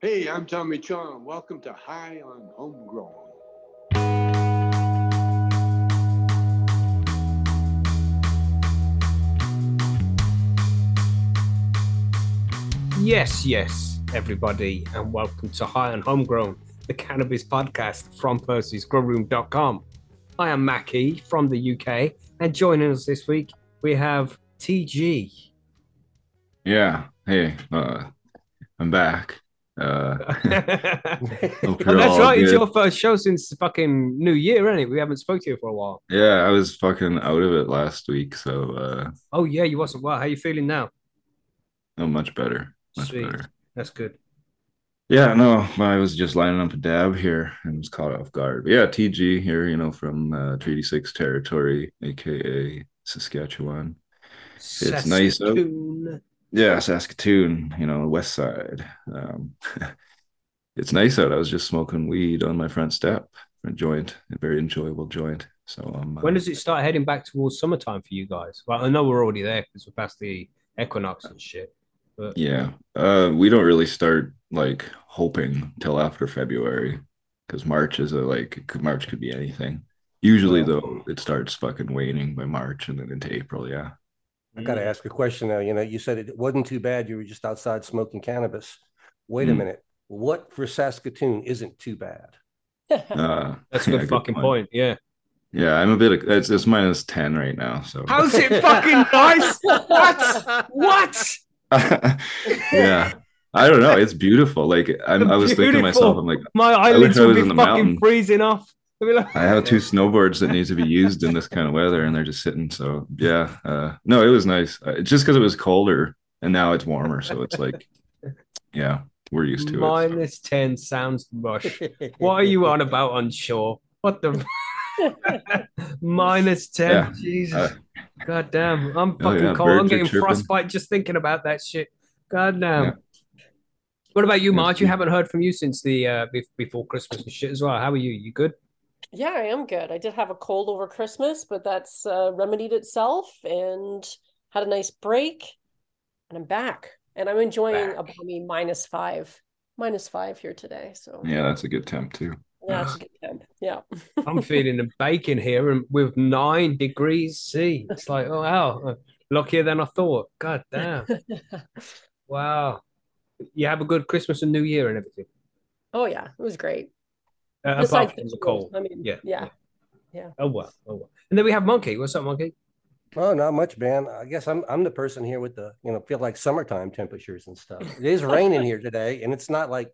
Hey, I'm Tommy Chong. Welcome to High on Homegrown. Yes, yes, everybody, and welcome to High on Homegrown, the cannabis podcast from Percy'sGrowroom.com. I am Mackie from the UK, and joining us this week we have TG. Yeah. Hey, uh, I'm back. Uh, that's right. It's your first show since fucking New Year, isn't it? We haven't spoke to you for a while. yeah, I was fucking out of it last week, so uh, Oh yeah, you wasn't well. How you feeling now? Oh, much better. Much Sweet. better. That's good. Yeah, no, I was just lining up a dab here and was caught off guard. But yeah, TG here, you know, from uh, Treaty Six territory, aka Saskatchewan. It's nice out. Yeah, Saskatoon, you know, west side. Um, it's nice out. I was just smoking weed on my front step, a joint, a very enjoyable joint. So um, When does it start heading back towards summertime for you guys? Well, I know we're already there because we're past the equinox and shit. But Yeah. Uh, we don't really start like hoping till after February because March is a like March could be anything. Usually though, it starts fucking waning by March and then into April. Yeah. I got to ask a question now. You know, you said it wasn't too bad. You were just outside smoking cannabis. Wait a Mm. minute. What for Saskatoon isn't too bad? Uh, that's a yeah, good fucking point. Yeah. Yeah, I'm a bit. It's it's minus ten right now. So How's it fucking nice? What? What? yeah, I don't know. It's beautiful. Like I'm, I was thinking to myself, I'm like, My eyelids I would be in fucking the mountain. freezing off. I'd like, I have two snowboards that need to be used in this kind of weather, and they're just sitting. So yeah, uh, no, it was nice. Uh, just because it was colder, and now it's warmer, so it's like, yeah, we're used to it. minus 10 sounds rush. What are you on about on shore? What the minus 10? Yeah. Jesus. Uh, God damn. I'm Oh, fucking yeah, cold. I'm getting chirping. frostbite just thinking about that shit. God damn. Yeah. What about you, Yeah, Marge? You haven't heard from you since the uh before Christmas and shit as well. How are you? You good? Yeah, I am good. I did have a cold over Christmas, but that's uh, remedied itself and had a nice break. And I'm back. And I'm enjoying a Back. balmy minus five. Minus five here today. So Yeah, that's a good temp too. yeah, it's a good temp. Yeah. I'm feeling the bacon here and with nine degrees C. It's like, oh wow, uh, luckier than I thought. God damn. Wow. You have a good Christmas and New Year and everything. oh yeah, it was great. Uh, apart Besides from the the cold. cold. I mean, Yeah. yeah. Oh well. Oh well. And then we have Monkey. What's up, Monkey? Oh, not much, man. I guess I'm I'm the person here with the you know feel like summertime temperatures and stuff. It is raining here today, and it's not like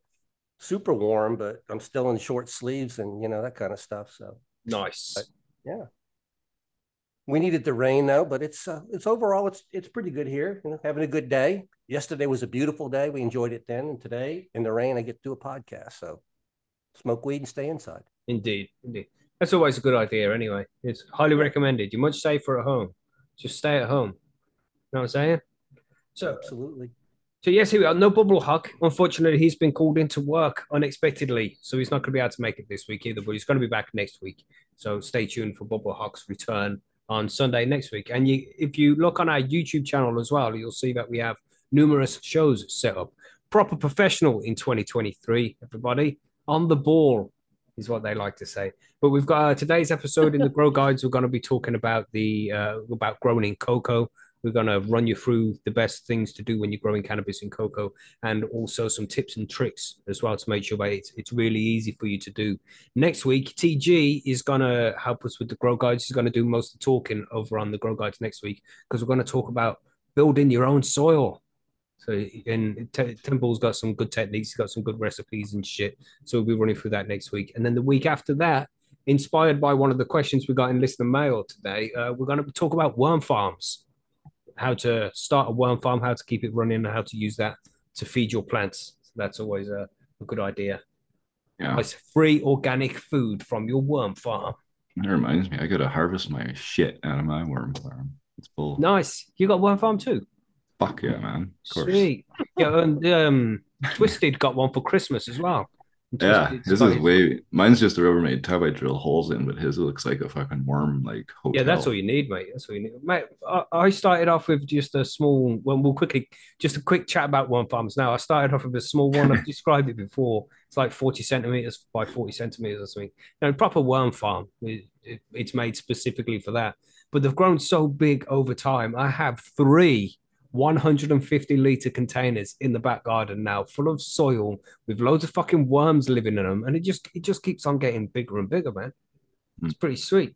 super warm, but I'm still in short sleeves and you know that kind of stuff. So Nice. Yeah. We needed the rain though, but it's uh, it's overall it's it's pretty good here. You know, having a good day. Yesterday was a beautiful day. We enjoyed it then, and today in the rain, I get to do a podcast. So smoke weed and stay inside. Indeed. Indeed. That's always a good idea anyway. It's highly recommended. You're much safer at home. Just stay at home. You know what I'm saying? So Absolutely. So yes, here we are. No bubble huck. Unfortunately, he's been called into work unexpectedly, so he's not going to be able to make it this week either. But he's going to be back next week. So stay tuned for Bubble Huck's return on Sunday next week. And you, if you look on our YouTube channel as well, you'll see that we have numerous shows set up. Proper professional in 2023. Everybody on the ball is what they like to say. But we've got uh, today's episode in the Grow Guides. We're going to be talking about the uh, about growing in coco. We're going to run you through the best things to do when you're growing cannabis in coco and also some tips and tricks as well to make sure that it's, it's really easy for you to do. Next week, TG is going to help us with the Grow Guides. He's going to do most of the talking over on the Grow Guides next week because we're going to talk about building your own soil. So, and T- Temple's got some good techniques, he's got some good recipes and shit. So, we'll be running through that next week. And then the week after that, inspired by one of the questions we got in listener mail today, uh, we're going to talk about worm farms how to start a worm farm, how to keep it running, and how to use that to feed your plants. So that's always a, a good idea. Yeah, It's free organic food from your worm farm. that reminds me. I got to harvest my shit out of my worm farm. It's full. Nice. You got worm farm too. Fuck yeah, man. Of course. Sweet. Yeah, and um, Twisted got one for Christmas as well. Yeah, Twisted his is way. Mine's just a Rubbermaid tub I drill holes in, but his looks like a fucking worm, like hotel. Yeah, that's all you need, mate. That's all you need, mate. I, I started off with just a small. one. we'll quickly just a quick chat about worm farms. Now, I started off with a small one. I've described it before. It's like forty centimeters by forty centimeters or something. Now, proper worm farm. It, it, it's made specifically for that. But they've grown so big over time. I have three 150 liter containers in the back garden now, full of soil with loads of fucking worms living in them, and it just it just keeps on getting bigger and bigger, man. It's pretty sweet.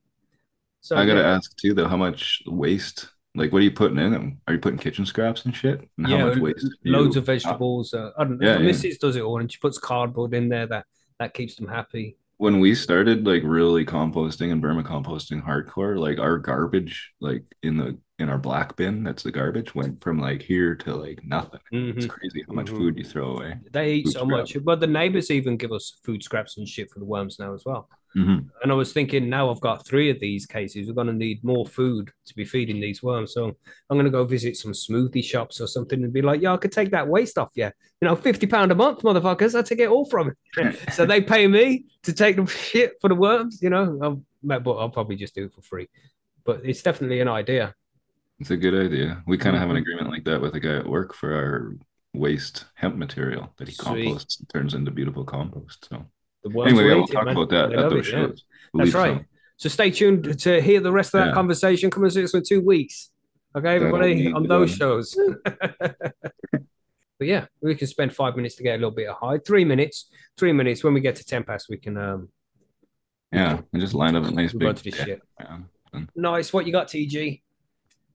So I gotta yeah. ask too, though, how much waste? Like, what are you putting in them? Are you putting kitchen scraps and shit? And how yeah, much waste? loads you- of vegetables. Uh, I don't know. Yeah, yeah. missus does it all, and she puts cardboard in there that that keeps them happy. when we started like really composting and vermicomposting hardcore, like our garbage, like in the in our black bin, that's the garbage, went from like here to like nothing. It's Mhm. crazy how much Mhm. food you throw away. They eat Food so much, but the neighbors even give us food scraps and shit for the worms now as well. Mhm. And I was thinking, now I've got three of these cases. We're going to need more food to be feeding these worms. So I'm going to go visit some smoothie shops or something and be like, yeah, I could take that waste off yeah You know, fifty pound a month, motherfuckers. I take it all from it. so they pay me to take the shit for the worms. You know, I'll, but I'll probably just do it for free. But it's definitely an idea. It's a good idea. We kind of have an Mhm. agreement like that with a guy at work for our waste hemp material that he Sweet. composts and turns into beautiful compost. So anyway, we'll talk man. about that at those it, shows. We'll That's right. some. So stay tuned to hear the rest of that Yeah. conversation. Come and see us in two weeks. Okay, everybody, on those shows. but yeah, we can spend five minutes to get a little bit of high. Three minutes. Three minutes. When we get to 10 past, we can um Yeah, and just lined up a nice big yeah, shit. Nice. What you got, TG?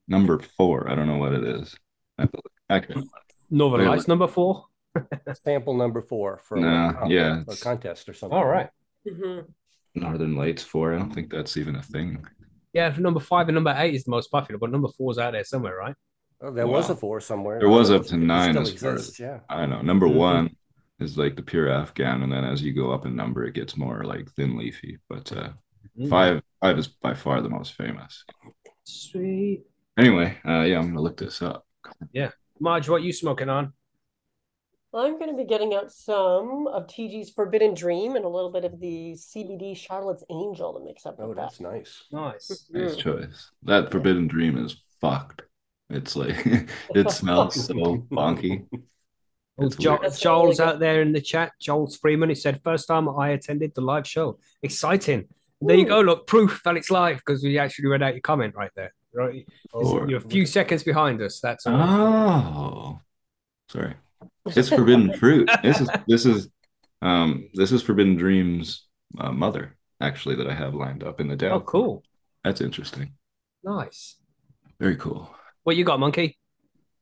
Number four. I don't know what it is. I have to look. Actually, Northern Wait, Lights number four. Sample number four for Nah, a, yeah, a contest or something. All right. Mhm. Northern Lights four. I don't think that's even a thing. Yeah, number five and number eight is the most popular, but number four is out there somewhere, right? Oh, there was a four somewhere. There was up to nine as far exists, yeah. I don't know. Number Mhm. one is like the pure Afghan, and then as you go up in number, it gets more like thin leafy. But uh, Mm. five five is by far the most famous. Sweet. Anyway, uh, yeah, I'm gonna look this up. Yeah. Marge, what you smoking on? I'm going to be getting out some of TG's Forbidden Dream and a little bit of the CBD Charlotte's Angel to mix up Oh, with that. that's nice. Nice. Nice Mm. choice. That Forbidden Dream is fucked. It's like it smells so funky. It's Jo- Joel's really out there in the chat. Joel's Freeman. He said, first time I attended the live show. Exciting. There you go. Look, proof that it's live because we actually read out your comment right there. Right. Or- You're a few seconds behind us. That's all. Oh, sorry. It's Forbidden Fruit. This is this is um this is Forbidden Dreams uh, mother actually that I have lined up in the down. Oh, cool. That's interesting. Nice. Very cool. What you got, Monkey?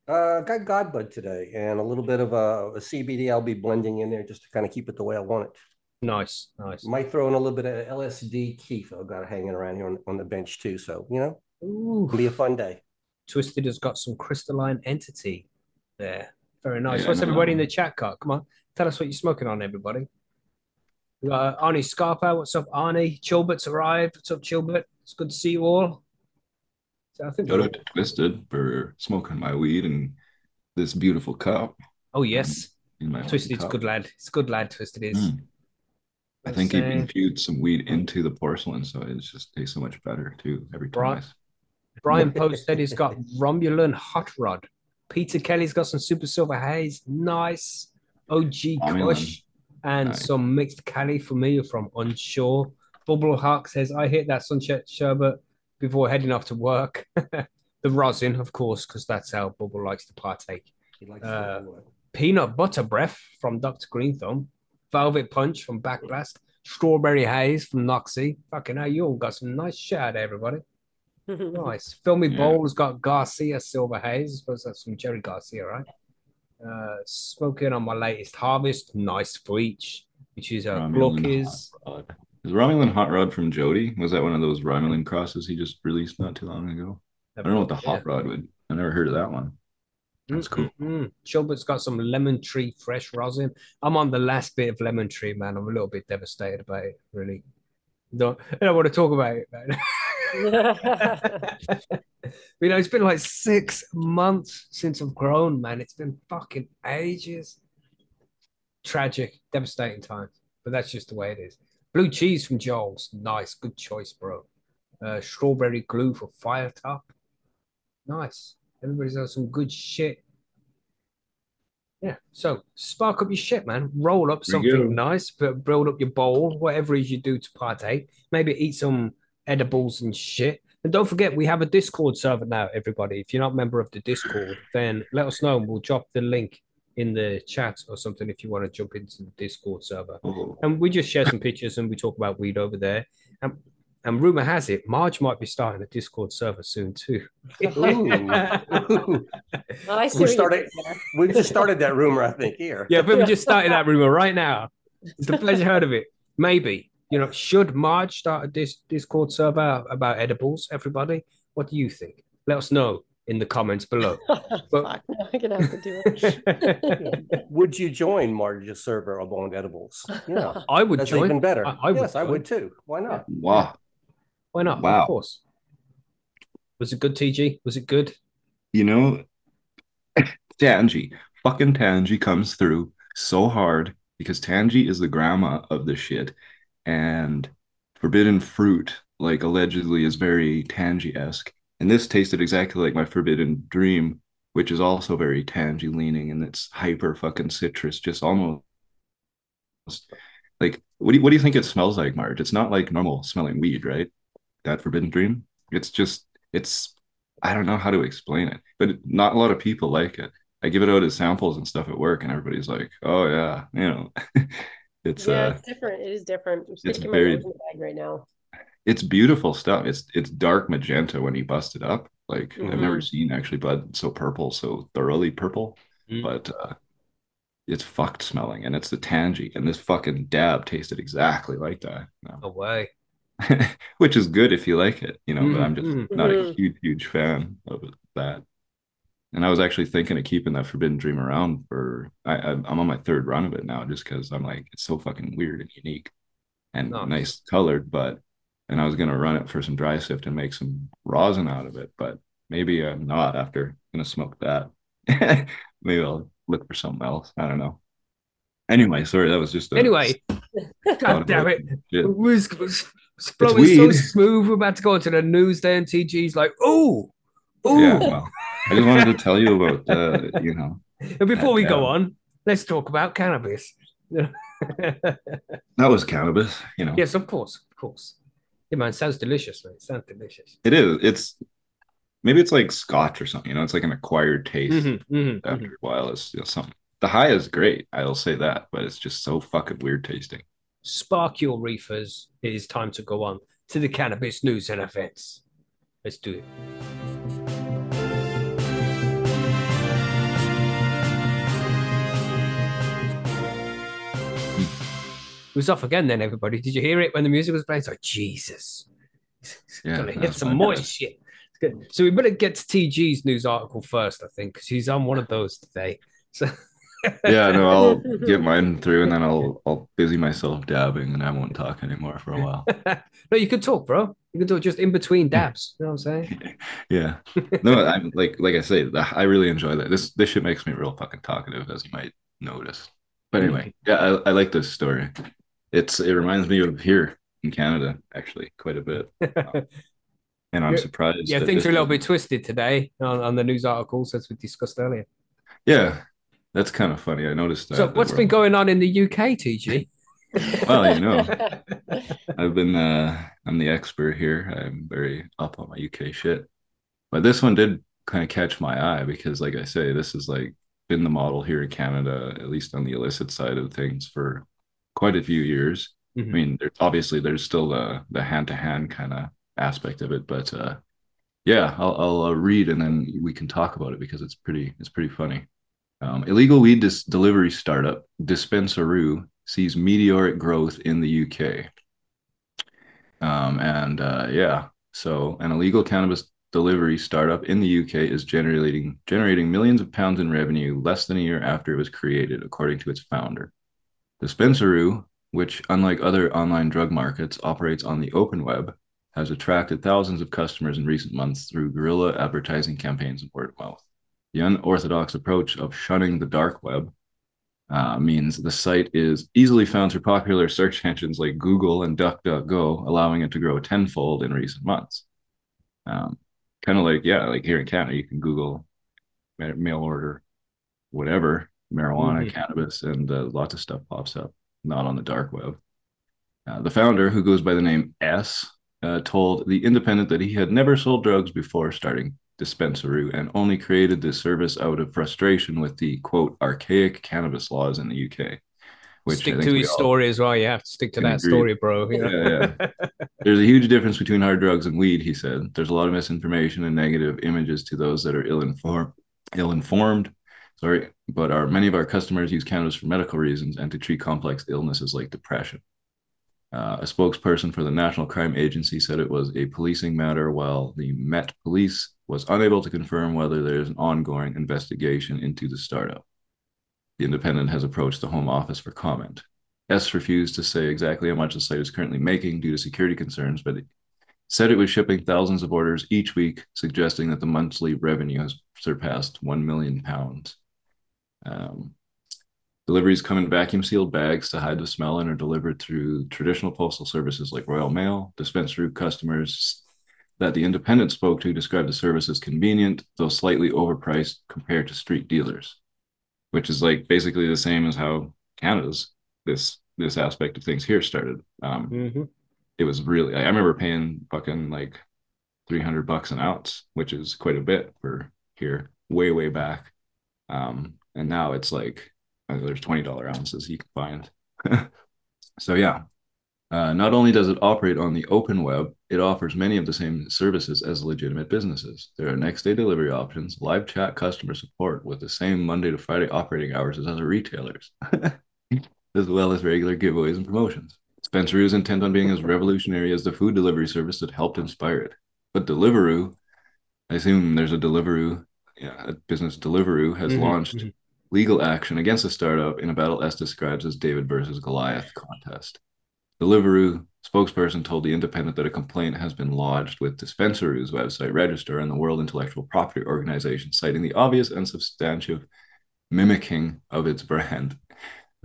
Uh, got Godbud today and a little bit of a, a CBD I'll be blending in there just to kind of keep it the way I want it. Nice. Nice. Might throw in a little bit of LSD Keith I've got hanging around here on, on the bench too. So, you know, Ooh. it'll be a fun day. Twisted has got some crystalline entity there. Very nice. Yeah, What's no, everybody in the chat got? Come on. Tell us what you're smoking on, everybody. We got uh, Arnie Scarpa. What's up, Arnie? Chilbert's arrived. What's up, Chilbert? It's good to see you all. So I think Shout out to Twisted for smoking my weed and this beautiful cup. Oh yes, In my Twisted's cup. good lad. It's a good lad. Twisted is. Mm. I think he Saying- infused some weed into the porcelain, so it just tastes so much better too every time. Right. Brian Post said he's got Romulan hot rod. Peter Kelly's got some super silver haze. Nice. OG Romulan. Kush and Nice. some mixed Cali for me from Onshore. Bubble Hawk says, I hit that sunset sherbet before heading off to work. the rosin, of course, because that's how Bubble likes to partake. He likes Uh, to- Peanut Butter Breath from Dr. Green Thumb. Velvet Punch from Backblast. Strawberry Haze from Noxie. Fucking hell, you all got some nice shit out there, everybody. Nice. Filmy Yeah. Bowl's got Garcia Silver Haze. I suppose that's from Jerry Garcia, right? Uh, smoking on my latest harvest. Nice for each, which is a Romulan Gluckies. Hot Rod. Is Romulan Hot Rod from Jody? Was that one of those Romulan crosses he just released not too long ago? I don't know what the Hot Rod would. I never heard of that one. That's cool. Mm-mm. Chilbert's got some lemon tree fresh rosin. I'm on the last bit of lemon tree, man. I'm a little bit devastated about it, really. Don't, I don't want to talk about it, man. you know, it's been like six months since I've grown, man. It's been fucking ages. Tragic, devastating times. but that's just the way it is. Blue cheese from Joel's, nice, good choice, bro. Uh, strawberry glue for fire top, nice. Everybody's got some good shit. Yeah, so spark up your shit, man. Roll up something nice, but build up your bowl, whatever it is you do to partake. Maybe eat some edibles and shit. And don't forget, we have a Discord server now, everybody. If you're not a member of the Discord, then let us know and we'll drop the link in the chat or something if you want to jump into the Discord server. Oh, And we just share some pictures and we talk about weed over there. And, and rumor has it, Marge might be starting a Discord server soon too. Ooh. Ooh. I We started- We just started that rumor, I think, here. Yeah, but we just started that rumor right now. It's the pleasure heard of it. Maybe. You know, should Marge start a dis- Discord server about edibles, everybody? What do you think? Let us know in the comments below. But- I'm gonna have to do it. Would you join Marge's server on edibles? Yeah, I would that's join. even better. I- I would yes, I would too. Why not? wow. Why not? Wow. Of course. Was it good, TG? Was it good? You know, Tangie, fucking Tangie comes through so hard because Tangie is the grandma of the shit. And forbidden fruit, like allegedly, is very Tangie esque. And this tasted exactly like my forbidden dream, which is also very Tangie leaning and it's hyper fucking citrus, just almost like what do you, what do you think it smells like, Marge? It's not like normal smelling weed, right? That forbidden dream. It's just it's I don't know how to explain it, but not a lot of people like it. I give it out as samples and stuff at work, and everybody's like, "Oh yeah, you know." it's yeah, uh, it's different. It is different. I'm sticking my very- nose in the bag right now. it's beautiful stuff. It's it's dark magenta when you bust it up. Like I've never Mhm. seen actually bud so purple, so thoroughly purple. Mm. But uh, it's fucked smelling, and it's the tangy, and this fucking dab tasted exactly like that. No. No way. which is good if you like it, you know. But Mm, I'm just mm. not a Mhm. huge, huge fan of that. And I was actually thinking of keeping that Forbidden Dream around for. I, I'm on my third run of it now, just because I'm like it's so fucking weird and unique, and Nice. nice colored. But and I was gonna run it for some dry sift and make some rosin out of it, but maybe I'm not after I'm gonna smoke that. maybe I'll look for something else. I don't know. Anyway, sorry, that was just a, Anyway, God damn it. shit. It was, was flowing so smooth. We're about to go into the news then. TG's like, oh, oh. Yeah, well, I just wanted to tell you about uh, you know before we go Yeah. on, let's talk about cannabis. that was cannabis. You know, yes, of course, of course. Yeah, man, sounds delicious, man. It sounds delicious. it is. It's maybe it's like scotch or something. You know, it's like an acquired taste Mhm, mhm, after mhm. a while. It's you know, something. The high is great. I'll say that, but it's just so fucking weird tasting. Spark your reefers. It is time to go on to the cannabis news and events. Let's do it. It was off again then, everybody. Did you hear it when the music was playing? It's like, Jesus. Yeah, Gonna hit some more bad. shit. Good. So we better get to TG's news article first, I think, because he's on one of those today. So Yeah, no, I'll get mine through, and then I'll I'll busy myself dabbing, and I won't talk anymore for a while. no, you can talk, bro. You can talk just in between dabs. You know what I'm saying? Yeah, no, I'm like like I say, I really enjoy that. This this shit makes me real fucking talkative, as you might notice. But anyway, mm-hmm. yeah, I, I like this story. It's it reminds me of here in Canada, actually, quite a bit, and I'm surprised. yeah, things are a little bit twisted today on, on the news articles as we discussed earlier. Yeah, that's kind of funny. I noticed that. So, what's been going on in the UK, TG? Well, you know. I've been uh I'm the expert here. I'm very up on my UK shit. But this one did kind of catch my eye because like I say, this has like been the model here in Canada, at least on the illicit side of things for quite a few years. I Mhm. mean, there's obviously there's still the the hand to hand kind of aspect of it, but uh yeah, I'll I'll uh, read and then we can talk about it because it's pretty it's pretty funny. Um, illegal weed dis- delivery startup Dispensaroo sees meteoric growth in the UK. Um, and uh, yeah, so an illegal cannabis delivery startup in the UK is generating generating millions of pounds in revenue less than a year after it was created, according to its founder. Dispensaroo, which unlike other online drug markets operates on the open web, has attracted thousands of customers in recent months through guerrilla advertising campaigns and word of mouth. The unorthodox approach of shunning the dark web uh, means the site is easily found through popular search engines like Google and DuckDuckGo, allowing it to grow tenfold in recent months. Um, kind of like, yeah, like here in Canada, you can Google mail order, whatever, marijuana, Mhm. cannabis, and uh, lots of stuff pops up, not on the dark web. Uh, the founder, who goes by the name S, uh, told The Independent that he had never sold drugs before starting Dispensaroo and only created this service out of frustration with the quote archaic cannabis laws in the UK. Which stick to his story as well. You have to stick to that agree. story, bro. you know? Yeah, There's a huge difference between hard drugs and weed, he said. There's a lot of misinformation and negative images to those that are ill-informed, ill-informed. Sorry, but our many of our customers use cannabis for medical reasons and to treat complex illnesses like depression. Uh, a spokesperson for the National Crime Agency said it was a policing matter, while the Met Police was unable to confirm whether there is an ongoing investigation into the startup. The Independent has approached the Home Office for comment. S refused to say exactly how much the site is currently making due to security concerns, but it said it was shipping thousands of orders each week, suggesting that the monthly revenue has surpassed 1 million pounds. Um, deliveries come in vacuum sealed bags to hide the smell and are delivered through traditional postal services like Royal Mail. Dispensaroo customers that the Independent spoke to described the service as convenient, though slightly overpriced compared to street dealers, which is like basically the same as how Canada's this this aspect of things here started. Um, Mhm. it was really I remember paying fucking like 300 bucks an ounce, which is quite a bit for here way way back. Um, and now it's like uh, there's $20 ounces you can find. so yeah. Uh, not only does it operate on the open web, it offers many of the same services as legitimate businesses. There are next day delivery options, live chat customer support with the same Monday to Friday operating hours as other retailers, as well as regular giveaways and promotions. Spenceroo is intent on being as revolutionary as the food delivery service that helped inspire it. But Deliveroo, I assume there's a Deliveroo, yeah, a business Deliveroo has Mhm, launched mhm. Legal action against the startup in a battle S describes as David versus Goliath contest. Deliveroo spokesperson told the Independent that a complaint has been lodged with Dispensaroo's website register and the World Intellectual Property Organization, citing the obvious and substantive mimicking of its brand.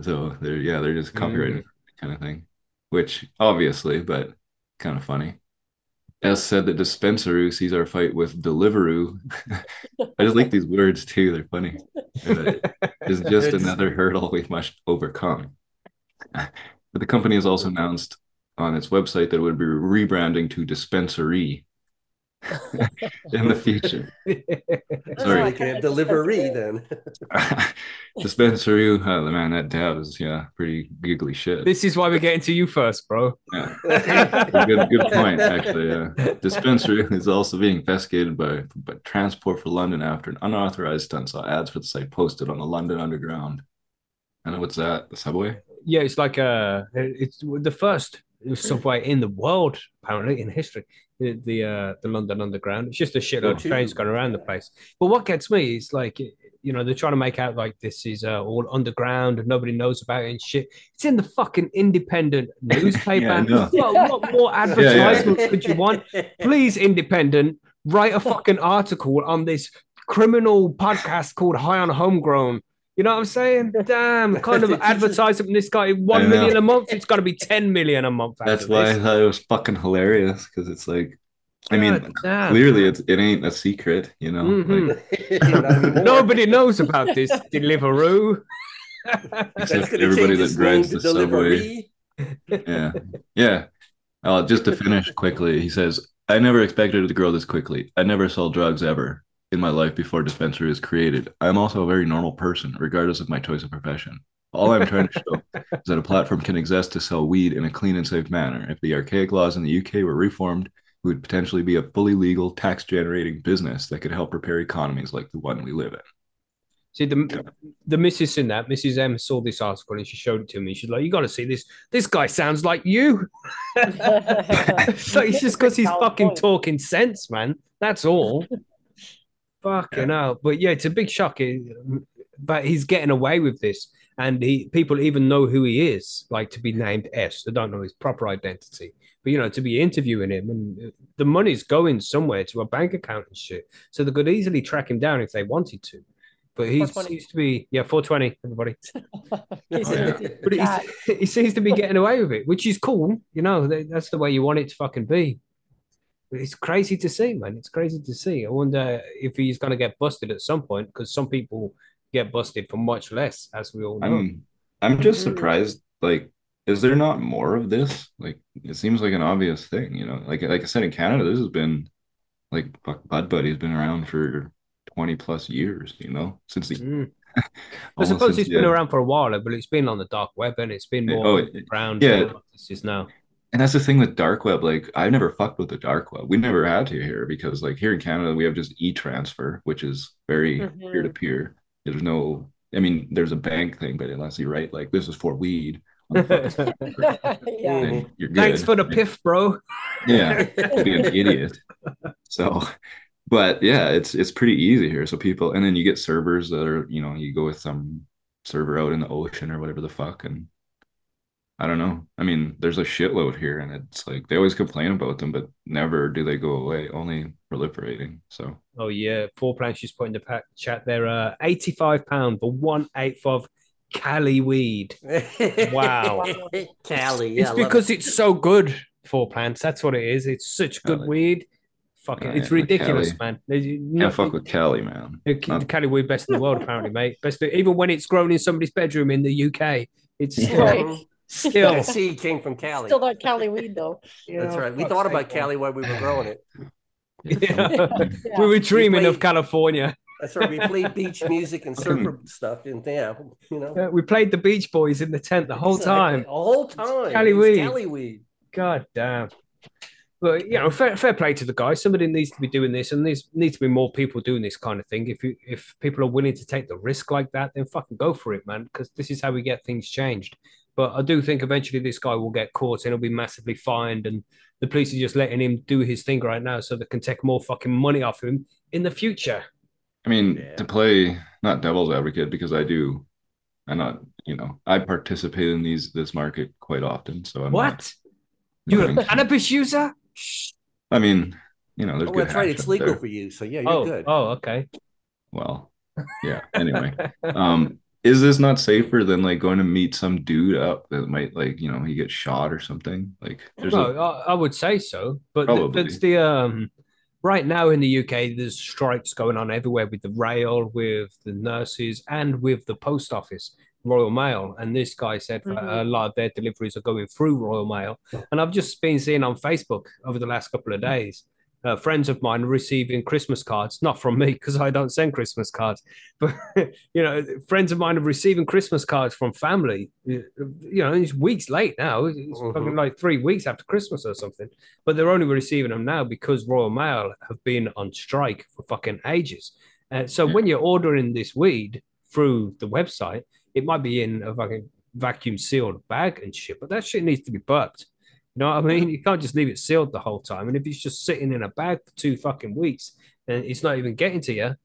So they're yeah, they're just mm. copyrighted kind of thing, which obviously, but kind of funny. S said that Dispensaroo sees our fight with Deliveroo. I just like these words too; they're funny. Uh, just It's- another hurdle we must overcome. But the company has also announced on its website that it would be rebranding to Dispensary in the future. So Sorry. they can have delivery then. Dispensary, oh the man, that dab is yeah, pretty giggly shit. This is why we're getting to you first, bro. Yeah. good, good point, actually. Yeah. Dispensaroo is also being investigated by, by Transport for London after an unauthorized stunt saw ads for the site posted on the London Underground. I know what's that? The subway? Yeah, it's like uh it's the first subway in the world, apparently in history. The the uh the London Underground. It's just a shitload of trains going around the place. But what gets me is like you know they're trying to make out like this is uh, all underground and nobody knows about it and shit. It's in the fucking independent newspaper. Yeah, know. what, what more advertisements could you want? Please, independent, write a fucking article on this criminal podcast called High on Homegrown. You know what I'm saying? Damn, kind of advertising this guy I one know. million a month. It's got to be ten million a month. That's of why I this. thought it was fucking hilarious because it's like, I mean, damn. clearly it's, it ain't a secret, you know? Mhm. Like, Nobody knows about this Deliveroo. except everybody that its drives the to subway. yeah yeah uh, just to finish quickly he says i never expected it to grow this quickly i never sold drugs ever in my life before Dispensaroo was created i'm also a very normal person regardless of my choice of profession all i'm trying to show is that a platform can exist to sell weed in a clean and safe manner if the archaic laws in the uk were reformed we would potentially be a fully legal tax generating business that could help repair economies like the one we live in See the the missus in that Mrs. M saw this article and she showed it to me. She's like, "You got to see this. This guy sounds like you." so it's just because he's fucking talking sense, man. That's all. Fucking hell. But yeah, it's a big shock. eh, But he's getting away with this, and he people even know who he is. Like to be named S, they don't know his proper identity. But you know, to be interviewing him, and the money's going somewhere to a bank account and shit, so they could easily track him down if they wanted to. but he 420. seems to be yeah 420 everybody. Oh, yeah. But chat. he seems to be getting away with it, which is cool. You know, that's the way you want it to fucking be. But it's crazy to see, man. It's crazy to see. I wonder if he's going to get busted at some point because some people get busted for much less, as we all know. I'm I'm just Mhm. surprised. Like, is there not more of this? Like, it seems like an obvious thing, you know. Like, like I said, in Canada, this has been like Bud Buddy's been around for 20 plus years, you know, since the Mm. I suppose since it's been the- around for a while, but it's been on the dark web and it's been more oh, it- around. yeah. This is now. And that's the thing with dark web. Like, i've never fucked with the dark web. We never had to here because, like, here in Canada, we have just e-transfer, which is very Mhm. peer to peer. There's no, I mean, there's a bank thing, but unless you write like this is for weed, on the fucking paper, yeah. you're good. Thanks for the piff, bro. Yeah, to be an idiot. So, but yeah, it's it's pretty easy here. So people, and then you get servers that are, you know, you go with some server out in the ocean or whatever the fuck, and I don't know. I mean, there's a shitload here, and it's like they always complain about them, but never do they go away. Only proliferating. So Oh yeah, four plants just put in the pa- chat there. Uh, eighty-five pound for one eighth of Cali weed. Wow. Cali. Yeah, it's because it. it's so good. Four plants. That's what it is. It's such good Cali. weed. Fucking, Oh, it's yeah, ridiculous, Cali. man. There's can't no- fuck with Cali, man. the, the Cali weed best in the world, apparently, mate. Best even when it's grown in somebody's bedroom in the UK. It's still, Right. Still. That seed came from Cali. Still not Cali weed though. you That's know, right. We thought about. Cali while we were growing it. Yeah. Yeah. we were dreaming of played- California. That's right. We played beach music and surfer stuff, and yeah, you know, Uh, we played the Beach Boys in the tent the whole Exactly. time. The whole time. Cali weed. Cali weed. God damn. But you know, fair, fair play to the guy. Somebody needs to be doing this, and there's needs to be more people doing this kind of thing. If you if people are willing to take the risk like that, then fucking go for it, man. Because this is how we get things changed. But I do think eventually this guy will get caught and he'll be massively fined, and the police are just letting him do his thing right now, so they can take more fucking money off him in the future. I mean, Yeah. to play not devil's advocate because I do, I'm not, you know, I participate in these this market quite often. So I'm what? You're a going- cannabis user? I mean, you know, there's Oh, good that's right. It's legal there. for you, so yeah, you're Oh, good. oh, okay. Well, yeah. Anyway, um, is this not safer than like going to meet some dude up that might like, you know, he gets shot or something? Like, there's No, a, I, I would say so, but th- Probably. that's the um. Right now in the UK, there's strikes going on everywhere with the rail, with the nurses, and with the post office, Royal Mail. And this guy said that Mhm. a lot of their deliveries are going through Royal Mail. And I've just been seeing on Facebook over the last couple of days, uh, friends of mine receiving Christmas cards, not from me because I don't send Christmas cards, but you know, friends of mine are receiving Christmas cards from family. You know, it's weeks late now. It's Mhm. fucking like three weeks after Christmas or something. But they're only receiving them now because Royal Mail have been on strike for fucking ages. Uh, so Yeah. when you're ordering this weed through the website, it might be in a fucking vacuum sealed bag and shit, but that shit needs to be burped. You know what I mean? You can't just leave it sealed the whole time. And if it's just sitting in a bag for two fucking weeks and it's not even getting to you,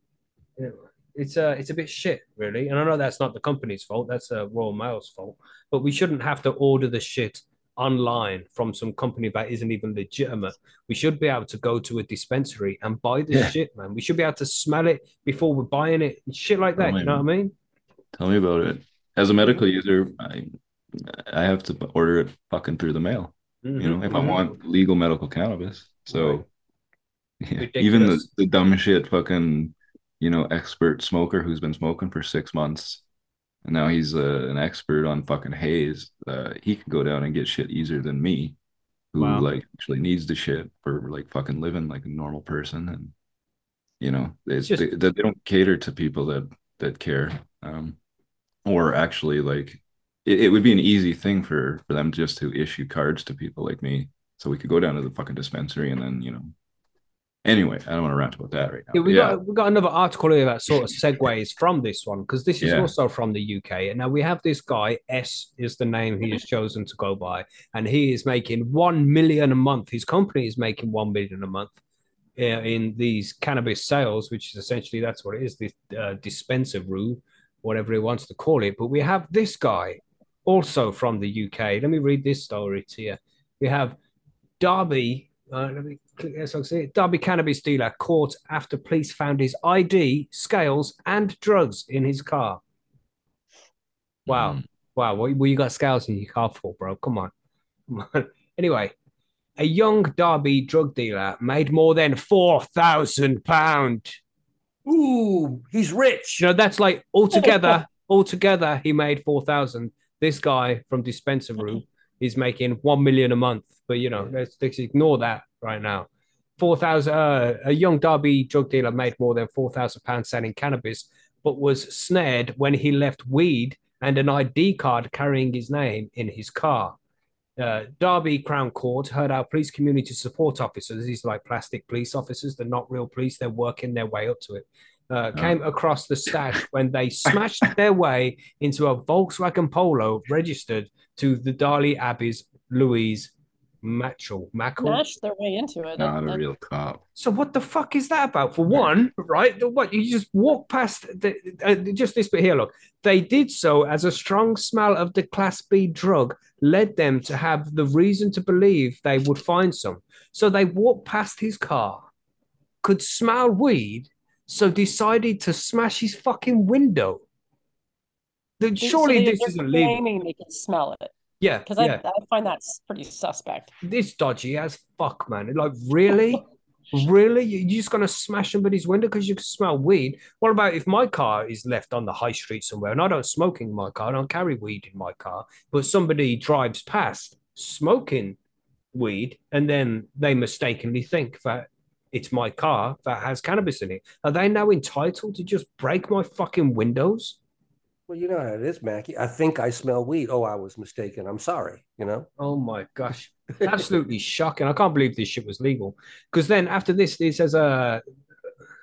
it's uh, it's a bit shit, really. And I know that's not the company's fault; that's uh, Royal Mail's fault. But we shouldn't have to order the shit online from some company that isn't even legitimate. We should be able to go to a dispensary and buy this Yeah. shit, man. We should be able to smell it before we're buying it, and shit like that. You know what I mean? tell me about it. As a medical user, I I have to order it fucking through the mail. You know, if I Mhm. want legal medical cannabis. So yeah, even the, the dumb shit fucking, you know, expert smoker who's been smoking for six months and now he's uh, an expert on fucking haze. Uh, he can go down and get shit easier than me, who Wow. like actually needs the shit for like fucking living like a normal person. And you know, it's just- they, they don't cater to people that that care. Um, or actually like it, it would be an easy thing for for them just to issue cards to people like me so we could go down to the fucking dispensary and then you know anyway i don't want to rant about that right now Yeah, we yeah got we got another article here that sort of segues from this one because this is Yeah. also from the UK. And now we have this guy, S is the name he has chosen to go by, and he is making one million a month. His company is making one million a month uh, in these cannabis sales, which is essentially that's what it is, this uh, Dispensaroo, whatever he wants to call it. But we have this guy also from the UK. Let me read this story to you. We have Derby. Uh, let me Yes, I see it. Derby cannabis dealer caught after police found his ID, scales, and drugs in his car. Wow. Mm. Wow. What, what you got scales in your car for, bro? Come on. Come on. Anyway, a young Derby drug dealer made more than four thousand pound. Ooh, he's rich. You know, that's like altogether, altogether, he made four thousand. This guy from Dispensary is making one million a month. But you know, let's, let's ignore that right now. Four thousand. Uh, a young Derby drug dealer made more than four thousand pounds selling cannabis, but was snared when he left weed and an ID card carrying his name in his car. Uh, Derby Crown Court heard our police community support officers, these are like plastic police officers, they're not real police, they're working their way up to it, uh, came across the stash when they smashed their way into a Volkswagen Polo registered to the Darley Abbey's Louise Matchell. Mackle? Smashed their way into it. That- Not a that- real cop. So what the fuck is that about? For one, right? the- What you just walk past the, uh, just this bit here. Look, they did so as a strong smell of the Class B drug led them to have the reason to believe they would find some. So they walked past his car, could smell weed, so decided to smash his fucking window. Then surely this isn't legal. claiming they can smell it Yeah, because yeah. I, I find that's pretty suspect. this dodgy as fuck, man. Like, really? really? You- You're just gonna smash somebody's window because you can smell weed? What about if my car is left on the high street somewhere and I don't smoke in my car, I don't carry weed in my car, but somebody drives past smoking weed and then they mistakenly think that it's my car that has cannabis in it. Are they now entitled to just break my fucking windows? Well, you know how it is, Mackie. I think I smell weed. Oh, I was mistaken. I'm sorry. You know. Oh my gosh. absolutely shocking. I can't believe this shit was legal. Because then after this, it says uh,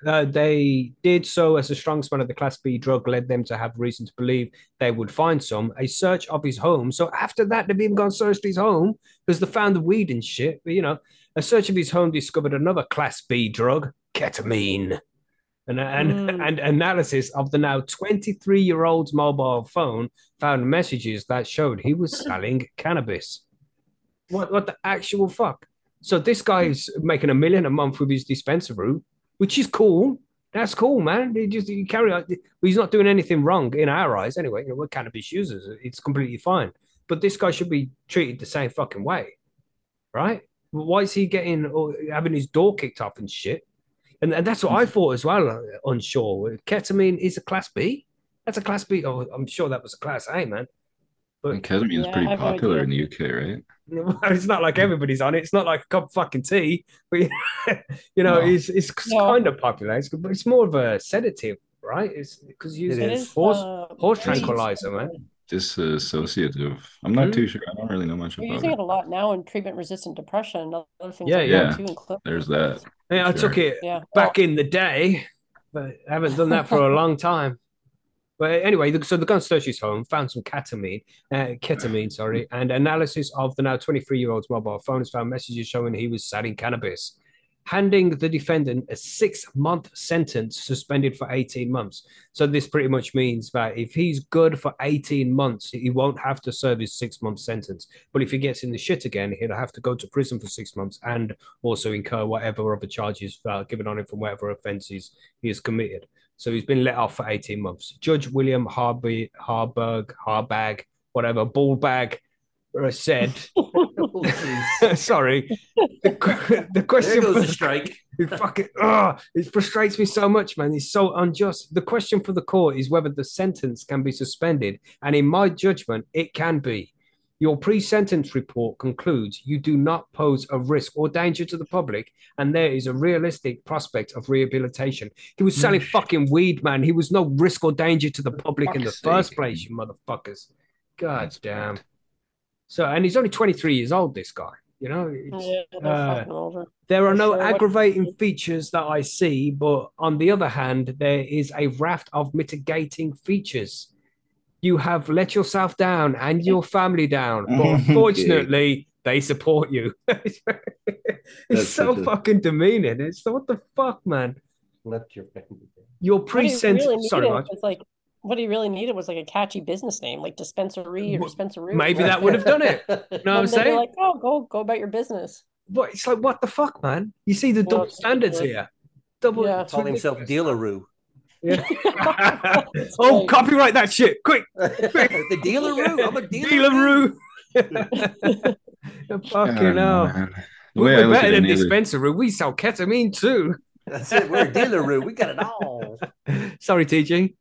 uh, they did so as a strong smell of the Class B drug led them to have reason to believe they would find some. A search of his home. So after that, they've even gone searched his home because they found the weed and shit. But you know, a search of his home discovered another Class B drug, ketamine. And, and, Mm. and analysis of the now 23 year old's mobile phone found messages that showed he was selling cannabis. What what the actual fuck? So this guy's making a million a month with his dispensary, which is cool. That's cool, man. He just you carry on. He's not doing anything wrong in our eyes, anyway. You know, we're cannabis users. It's completely fine. But this guy should be treated the same fucking way, right? Why is he getting or having his door kicked off and shit? And, and that's what I thought as well. uh, Unsure. Ketamine is a class B. That's a class B. Oh, I'm sure that was a class A, man. But And ketamine is Yeah, pretty I have no popular in the UK, right? it's not like everybody's on it. It's not like a cup of fucking tea, but you know, No. it's it's No. kind of popular. It's, but it's more of a sedative, right? It's because you It It is. is horse uh, horse tranquilizer, man. Dissociative. I'm not Hmm? too sure. I don't really know much about. We're about using it. it a lot now in treatment-resistant depression other things Yeah, like yeah. too. Including, There's that. Yeah, I Sure. took it yeah. back in the day, but I haven't done that for a long time. But anyway, so the gun searched his home, found some ketamine, uh, ketamine, sorry, and analysis of the now 23 year old's mobile phone has found messages showing he was selling cannabis, handing the defendant a six month sentence suspended for 18 months. So this pretty much means that if he's good for 18 months, he won't have to serve his six month sentence. But if he gets in the shit again, he'll have to go to prison for six months and also incur whatever other charges uh, given on him from whatever offences he has committed. So he's been let off for 18 months. Judge William Harby, Harburg, Harbag, whatever, Ballbag uh, said, Oh, sorry, the, the there question goes for the strike. it fucking oh, it frustrates me so much, man. It's so unjust. The question for the court is whether the sentence can be suspended, and in my judgment, it can be. Your pre-sentence report concludes you do not pose a risk or danger to the public, and there is a realistic prospect of rehabilitation. He was selling mm. fucking weed, man. He was no risk or danger to the public in the first place, you motherfuckers. God damn. Bad. So, and he's only 23 years old, this guy. You know, It's- Yeah, uh, there are For no sure. What- aggravating features that I see, but on the other hand, there is a raft of mitigating features. You have let yourself down and your family down, but Okay. unfortunately, they support you. it's That's so a- fucking demeaning. It's what the fuck, man. Let your family down. Your What pre-sentence. really Sorry, needed Marge. was like what he really needed was like a catchy business name, like dispensary or Well, dispensary. maybe that would have done it. No, I'm And then they're saying like, oh, go go about your business. But it's like, what the fuck, man? You see the Well, double it's standards here. Double. Yeah. it's Call himself ridiculous. Dealeroo. Yeah. Oh, right. copyright that shit, quick! the Dealeroo. I'm a Dealeroo. Dealeroo. Fucking I don't know, hell. man. The way I We're look better at than any of. We sell ketamine too. That's it. We're a Dealeroo. We got it all. Sorry, TG.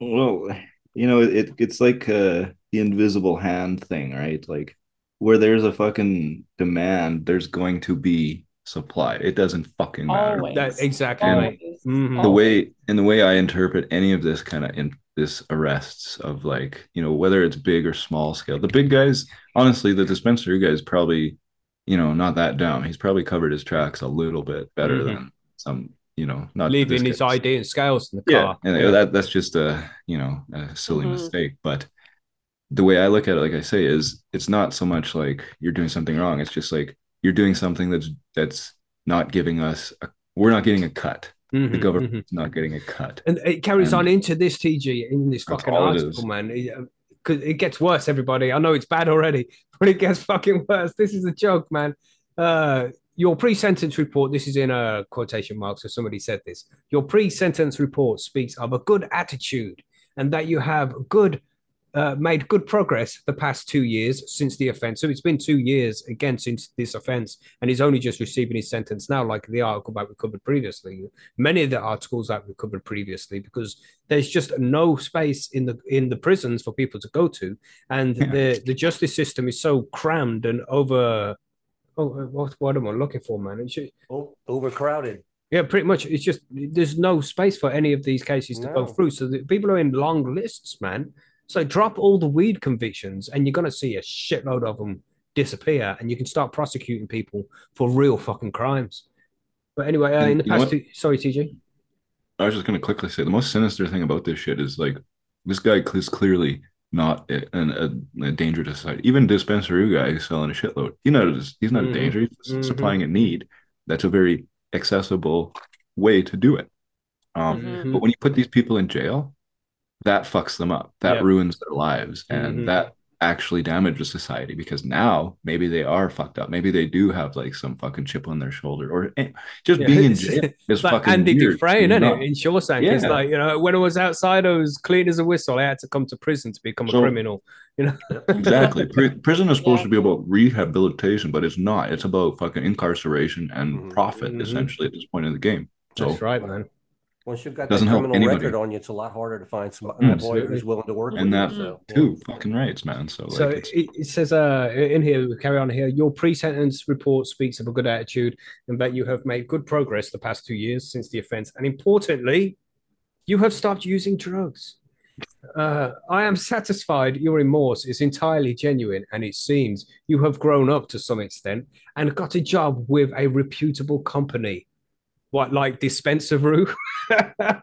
Well, you know, it it's like uh the invisible hand thing, right? Like where there's a fucking demand, there's going to be supply. It doesn't fucking matter. Always. That exactly. mate. Always. Mhm. The way in the way I interpret any of this kind of in this arrests of like, you know, whether it's big or small scale. The big guys, honestly, the dispensary guy is probably, you know, not that dumb. He's probably covered his tracks a little bit better Mhm. than some, you know, not Leaving his guy's- ID and scales in the yeah, car. and that that's just a you know a silly Mhm. mistake. But the way I look at it, like I say, is it's not so much like you're doing something wrong. It's just like you're doing something that's that's not giving us. A, we're not getting a cut. The Mhm, mhm. government's not getting a cut. And it carries And- on into this TG in this fucking article, man. Because it gets worse, everybody. I know it's bad already, but it gets fucking worse. This is a joke, man. Uh, your pre-sentence report. This is in a quotation mark so somebody said this. Your pre-sentence report speaks of a good attitude and that you have good. Uh, made good progress the past two years since the offense. So it's been two years again since this offense, and he's only just receiving his sentence now, like the article that we covered previously. Many of the articles that we covered previously, because there's just no space in the in the prisons for people to go to, and Yeah. the the justice system is so crammed and over. Oh, what what am I looking for, man? It's ju- Oh, overcrowded. yeah, pretty much. It's just there's no space for any of these cases to go through. So the people are in long lists, man. So drop all the weed convictions, and you're gonna see a shitload of them disappear, and you can start prosecuting people for real fucking crimes. But anyway, uh, in the past, what? two, sorry, TJ. I was just gonna quickly say the most sinister thing about this shit is like this guy is clearly not a, an- a, a danger to society. Even dispensary guy who's selling a shitload, he's not a, he's not Mhm. a danger. He's Mhm. supplying a need. That's a very accessible way to do it. Um, Mhm. But when you put these people in jail, that fucks them up. That Yep. ruins their lives, and Mhm. that actually damage damages society because now maybe they are fucked up. Maybe they do have like some fucking chip on their shoulder, or eh, just Yeah, being in it's- jail is It's like fucking Andy weird. Dufresne, You're isn't it? In Shawshank, it's like you know when I was outside, I was clean as a whistle. I had to come to prison to become a So- criminal. You know, Exactly. Pri- prison is supposed Yeah. to be about rehabilitation, but it's not. It's about fucking incarceration and Mhm. profit, Mhm. essentially, at this point in the game. So That's right, man. Once you've got that Doesn't help criminal anybody. record on you, it's a lot harder to find some Mm. a boy who's willing to work and with that you. So, yeah. two fucking rights, man. So like So it, it says uh in here, we carry on here. Your pre-sentence report speaks of a good attitude and that you have made good progress the past two years since the offense, and importantly, you have stopped using drugs. Uh, I am satisfied your remorse is entirely genuine, and it seems you have grown up to some extent and got a job with a reputable company. What, like Dispensaroo?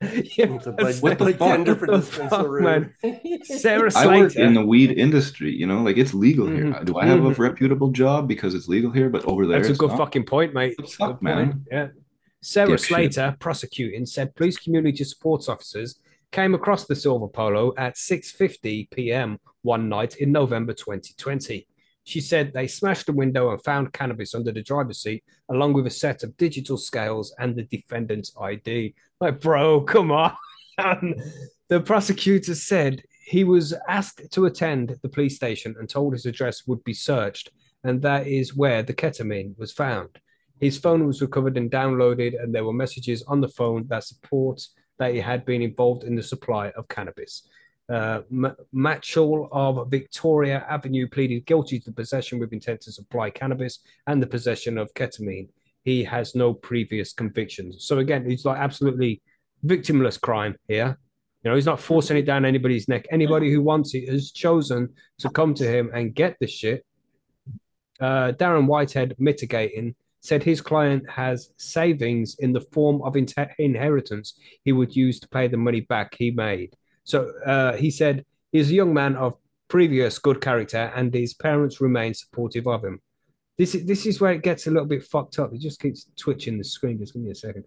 It's a bud, What the bud fuck? tender for What the the fuck, Spencer man? Sarah I work Slater. in the weed industry, you know, like it's legal here. Mhm. Do I have a Mhm. reputable job because it's legal here, but over there That's a good not? fucking point, mate. What the good fuck, man? point. Yeah. Sarah Dipshit. Slater, prosecuting, said police community support officers came across the silver polo at 6:50 p.m. one night in November 2020. She said they smashed the window and found cannabis under the driver's seat, along with a set of digital scales and the defendant's ID. Like, bro, come on. the prosecutor said he was asked to attend the police station and told his address would be searched, and that is where the ketamine was found. His phone was recovered and downloaded, and there were messages on the phone that support that he had been involved in the supply of cannabis. Uh, M- Matchell of Victoria Avenue pleaded guilty to the possession with intent to supply cannabis and the possession of ketamine. He has no previous convictions. So again, it's like absolutely victimless crime here. You know, he's not forcing it down anybody's neck. Anybody who wants it has chosen to come to him and get the shit. Uh, Darren Whitehead, mitigating, said his client has savings in the form of in- inheritance he would use to pay the money back he made. So uh, he said he's a young man of previous good character and his parents remain supportive of him. This is this is where it gets a little bit fucked up. It just keeps twitching the screen. Just give me a second.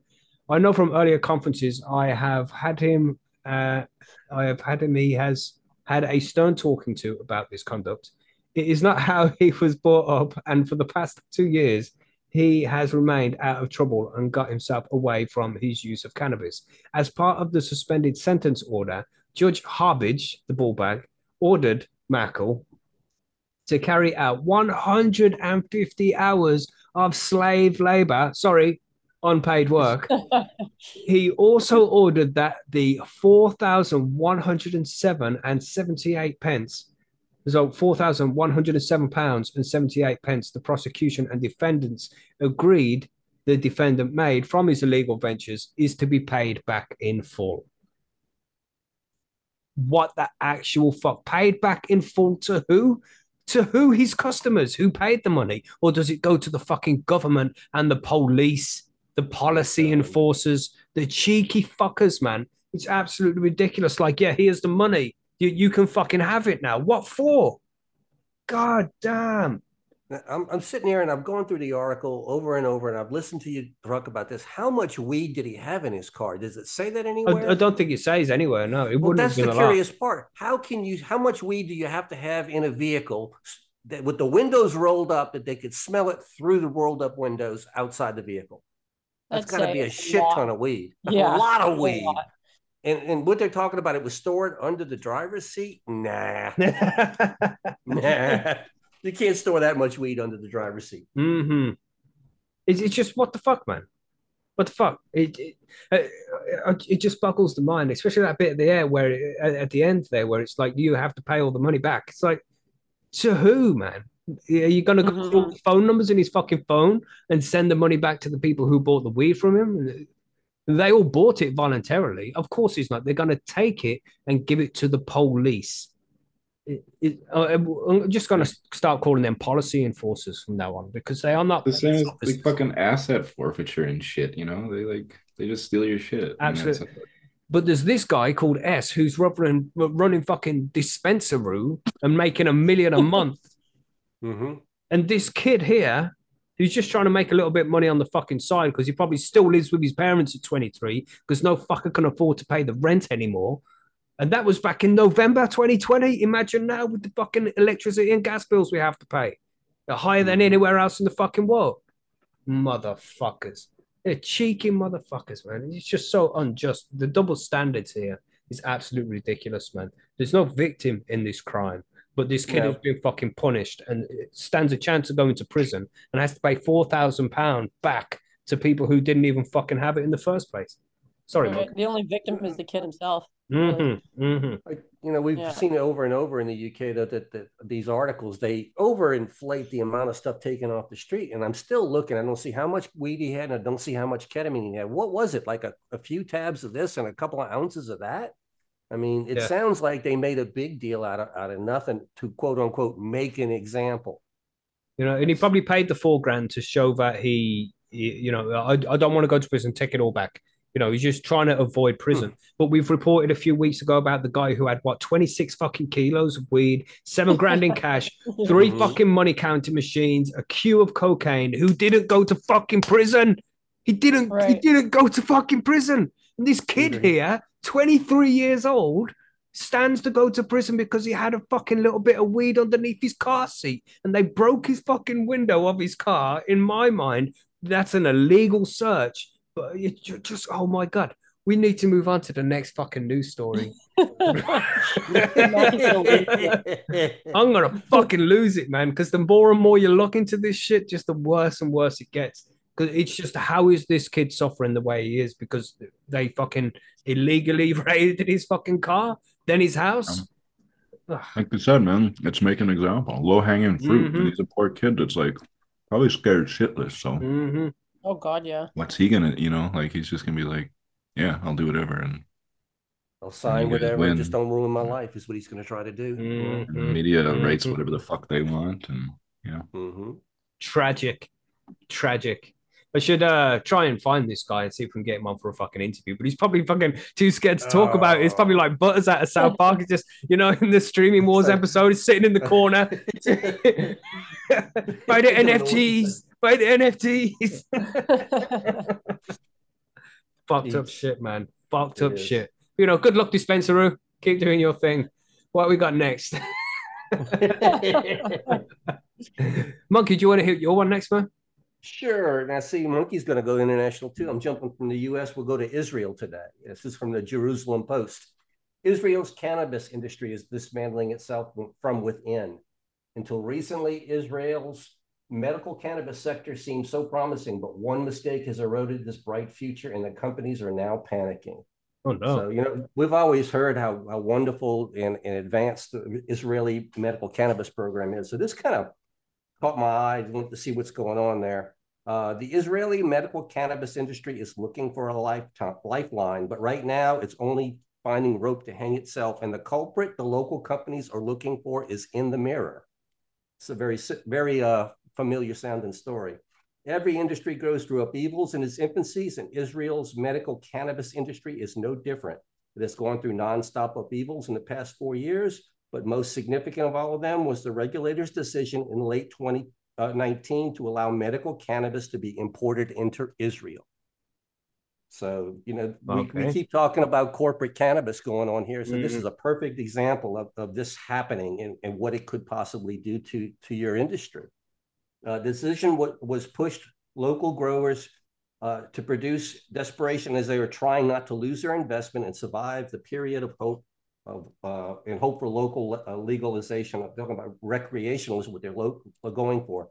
I know from earlier conferences I have had him. Uh, I have had him. He has had a stern talking to about this conduct. It is not how he was brought up, and for the past two years, he has remained out of trouble and got himself away from his use of cannabis. As part of the suspended sentence order, Judge Harbage, the ballbag, ordered Mackle to carry out 150 hours of slave labor. Sorry, unpaid work. he also ordered that the 4,107 and 78 pence, so 4,107 pounds and 78 pence, the prosecution and defendants agreed the defendant made from his illegal ventures is to be paid back in full. What the actual fuck? Paid back in full to who? To who? His customers who paid the money? Or does it go to the fucking government and the police? the policy enforcers, the cheeky fuckers, man. It's absolutely ridiculous. Like, yeah, here's the money. You, you can fucking have it now. What for? God damn. I'm, I'm sitting here and I'm going through the article over and over, and I've listened to you talk about this. How much weed did he have in his car? Does it say that anywhere? I, I don't think it says anywhere. No, it well, wouldn't. That's have the been a lot. curious part. How can you? How much weed do you have to have in a vehicle that, with the windows rolled up that they could smell it through the rolled up windows outside the vehicle? That's I'd got to be a shit lot. ton of weed. Yeah, a lot of weed. lot. And and what they're talking about, it was stored under the driver's seat. Nah, nah. You can't store that much weed under the driver's seat. hmm It's, it's just what the fuck, man. What the fuck? It it, uh, it just boggles the mind, especially that bit of the air where it, at, at the end there, where it's like you have to pay all the money back. It's like to who, man? Are you gonna go Mhm. through all the phone numbers in his fucking phone and send the money back to the people who bought the weed from him? They all bought it voluntarily. Of course, he's not. They're gonna take it and give it to the police. It, it, uh, I'm just gonna start calling them policy enforcers from now on because they are not The same as like fucking asset forfeiture and shit, you know? They like they just steal your shit. Absolutely. But there's this guy called S who's running running fucking dispensary and making a million a month. Mm-hmm. And this kid here, who's just trying to make a little bit of money on the fucking side because he probably still lives with his parents at 23 because no fucker can afford to pay the rent anymore. And that was back in November 2020. Imagine now with the fucking electricity and gas bills we have to pay. They're higher than mm. anywhere else in the fucking world. Motherfuckers. They're cheeky motherfuckers, man. It's just so unjust. The double standards here is absolutely ridiculous, man. There's no victim in this crime, but this kid No. has been fucking punished and stands a chance of going to prison and has to pay four thousand pound back to people who didn't even fucking have it in the first place. Sorry, Right. The only victim is the kid himself. Mm-hmm, mm-hmm. Like, you know, we've Yeah. seen it over and over in the UK that, that, that these articles they overinflate the amount of stuff taken off the street. And I'm still looking. I don't see how much weed he had, and I don't see how much ketamine he had. What was it? Like a, a few tabs of this and a couple of ounces of that? I mean, it Yeah. sounds like they made a big deal out of out of nothing to quote unquote make an example. You know, and he probably paid the four grand to show that he, he you know, I, I don't want to go to prison, take it all back. You know, he's just trying to avoid prison. But we've reported a few weeks ago about the guy who had what, 26 fucking kilos of weed, seven grand in cash, three Mhm. fucking money counting machines, a queue of cocaine, who didn't go to fucking prison. He didn't, he didn't go to fucking prison. And this kid Agree. here, 23 years old, stands to go to prison because he had a fucking little bit of weed underneath his car seat and they broke his fucking window of his car. In my mind, that's an illegal search. But you just, oh my God, we need to move on to the next fucking news story. I'm gonna fucking lose it, man. Because the more and more you look into this shit, just the worse and worse it gets. Because it's just how is this kid suffering the way he is? Because they fucking illegally raided his fucking car, then his house. Ugh. Like you said, man, it's making an example. Low hanging fruit. Mhm. And he's a poor kid that's like probably scared shitless. So Mhm. Oh God, yeah. what's he gonna, you know, like he's just gonna be like, yeah, I'll do whatever. And, I'll sign You whatever, win. just don't ruin my life, is what he's going to try to do. and the Mhm. media writes Mhm. whatever the fuck they want. And hmm Tragic, tragic. I should uh try and find this guy and see if we can get him on for a fucking interview. But he's probably fucking too scared to talk about it. It's probably like Butters out of South Park. He's just, you know, in the streaming wars episode, he's sitting in the corner. by the NFTs. by the NFTs. Fucked up shit, man. Fucked It up is. shit. You know, good luck, Dispensaroo. Keep doing your thing. What we got next? Monkey, do you want to hit your one next, man? Sure. Now, see, Monkey's going to go international too. I'm jumping from the U.S. We'll go to Israel today. This is from the Jerusalem Post. Israel's cannabis industry is dismantling itself from within. Until recently, Israel's medical cannabis sector seemed so promising, but one mistake has eroded this bright future, and the companies are now panicking. Oh no! So you know, we've always heard how, how wonderful and, and advanced the Israeli medical cannabis program is. So this kind of caught my eye. I wanted to see what's going on there. Uh, the Israeli medical cannabis industry is looking for a lifetime, lifeline, but right now it's only finding rope to hang itself. And the culprit the local companies are looking for is in the mirror. It's a very, very uh, familiar sounding story. Every industry goes through upheavals in its infancies, and Israel's medical cannabis industry is no different. It has gone through nonstop upheavals in the past four years, but most significant of all of them was the regulator's decision in late 2019 to allow medical cannabis to be imported into Israel. So, you know, okay. we, we, keep talking about corporate cannabis going on here. So mm-hmm. this is a perfect example of, of this happening and, and what it could possibly do to, to your industry. Uh, decision w- was pushed local growers uh, to produce desperation as they were trying not to lose their investment and survive the period of hope of uh, and hope for local uh, legalization. I'm talking about recreational is what they're going for.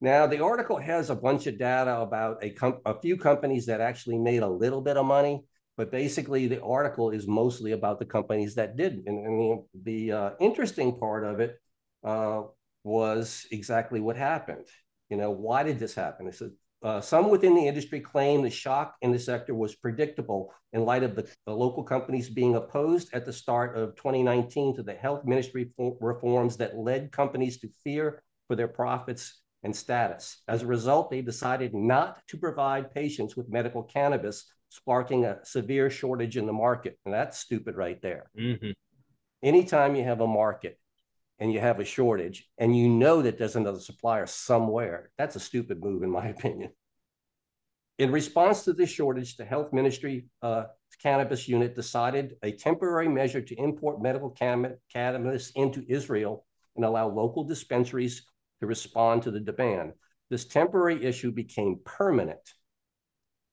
Now, the article has a bunch of data about a, com- a few companies that actually made a little bit of money, but basically the article is mostly about the companies that didn't. And, and the, the uh, interesting part of it uh, was exactly what happened. You know, why did this happen? It's a, uh, some within the industry claim the shock in the sector was predictable in light of the, the, local companies being opposed at the start of 2019 to the health ministry reforms that led companies to fear for their profits and status. As a result, they decided not to provide patients with medical cannabis, sparking a severe shortage in the market. And that's stupid right there. Mm-hmm. Anytime you have a market and you have a shortage and you know that there's another supplier somewhere, that's a stupid move, in my opinion. In response to this shortage, the health ministry uh, cannabis unit decided a temporary measure to import medical cannabis into Israel and allow local dispensaries to respond to the demand. This temporary issue became permanent.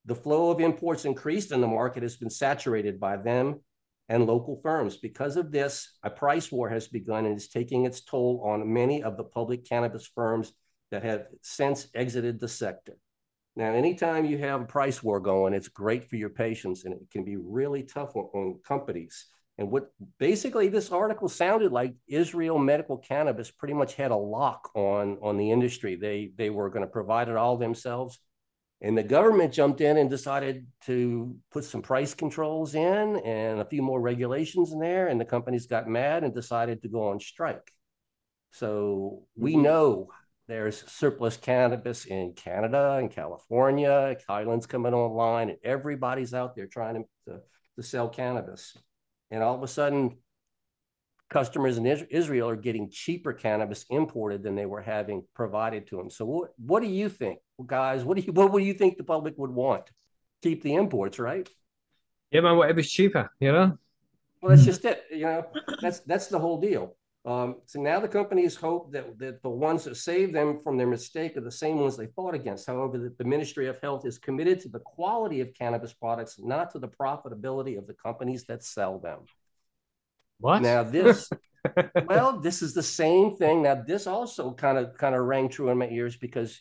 The flow of imports increased and the market has been saturated by them and local firms. Because of this, a price war has begun and is taking its toll on many of the public cannabis firms that have since exited the sector. Now, anytime you have a price war going, it's great for your patients and it can be really tough on, on companies. And what basically this article sounded like Israel medical cannabis pretty much had a lock on, on the industry. They, they were going to provide it all themselves. And the government jumped in and decided to put some price controls in and a few more regulations in there. And the companies got mad and decided to go on strike. So we mm-hmm. know there's surplus cannabis in Canada and California, Thailand's coming online, and everybody's out there trying to, to, to sell cannabis and all of a sudden customers in Israel are getting cheaper cannabis imported than they were having provided to them. So what what do you think, guys? What do you what would you think the public would want? Keep the imports, right? Yeah, man, whatever's cheaper, you know. Well, that's just it. You know, that's that's the whole deal. Um, so now the companies hope that, that the ones that save them from their mistake are the same ones they fought against. However, the, the Ministry of Health is committed to the quality of cannabis products, not to the profitability of the companies that sell them. What? Now this, well, this is the same thing. Now this also kind of kind of rang true in my ears because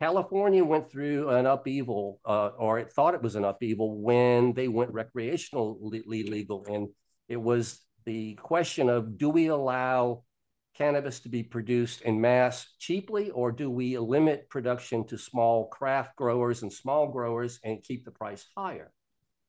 California went through an upheaval, uh, or it thought it was an upheaval when they went recreationally legal, and it was the question of do we allow cannabis to be produced in mass cheaply, or do we limit production to small craft growers and small growers and keep the price higher?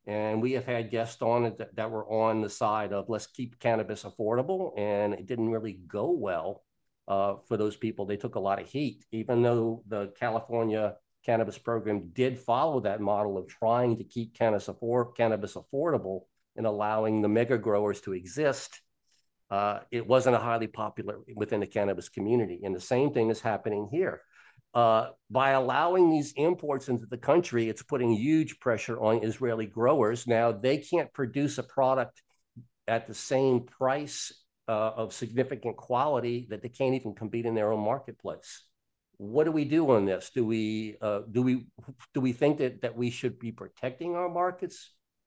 And we have had guests on that, that were on the side of let's keep cannabis affordable. And it didn't really go well uh, for those people. They took a lot of heat, even though the California cannabis program did follow that model of trying to keep cannabis, afford- cannabis affordable and allowing the mega growers to exist. Uh, it wasn't a highly popular within the cannabis community. And the same thing is happening here. Uh, by allowing these imports into the country, it's putting huge pressure on Israeli growers. Now, they can't produce a product at the same price uh, of significant quality that they can't even compete in their own marketplace. What do we do on this? Do we uh, do we do we think that that we should be protecting our markets,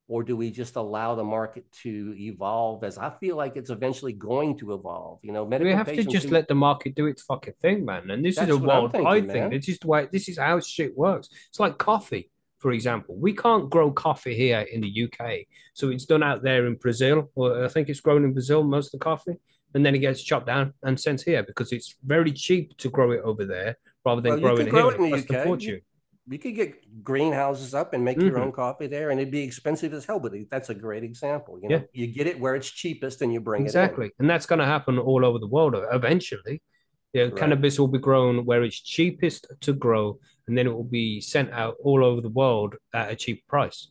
or do we just allow the market to evolve? As I feel like it's eventually going to evolve. You know, We have to just who- let the market do its fucking thing, man. And this That's is a what I'm world thinking, I think. It's just the way this is how shit works. It's like coffee, for example. We can't grow coffee here in the UK. So it's done out there in Brazil, or I think it's grown in Brazil, most of the coffee. And then it gets chopped down and sent here because it's very cheap to grow it over there rather than Well, growing could it grow here. it in the UK. fortune. you could get greenhouses up and make your Mhm. own coffee there, and it'd be expensive as hell. But that's a great example. You know, Yeah. you get it where it's cheapest, and you bring it. Exactly. And that's going to happen all over the world eventually. Yeah, Right. cannabis will be grown where it's cheapest to grow, and then it will be sent out all over the world at a cheap price.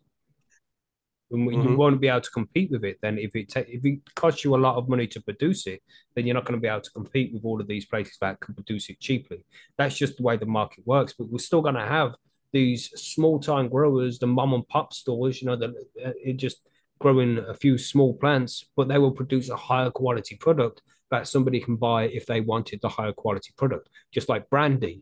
And you Mhm. won't be able to compete with it. Then, if it ta- if it costs you a lot of money to produce it, then you're not going to be able to compete with all of these places that can produce it cheaply. That's just the way the market works. But we're still going to have these small time growers, the mom and pop stores. You know, that uh, it just growing a few small plants, but they will produce a higher quality product that somebody can buy if they wanted the higher quality product, just like brandy,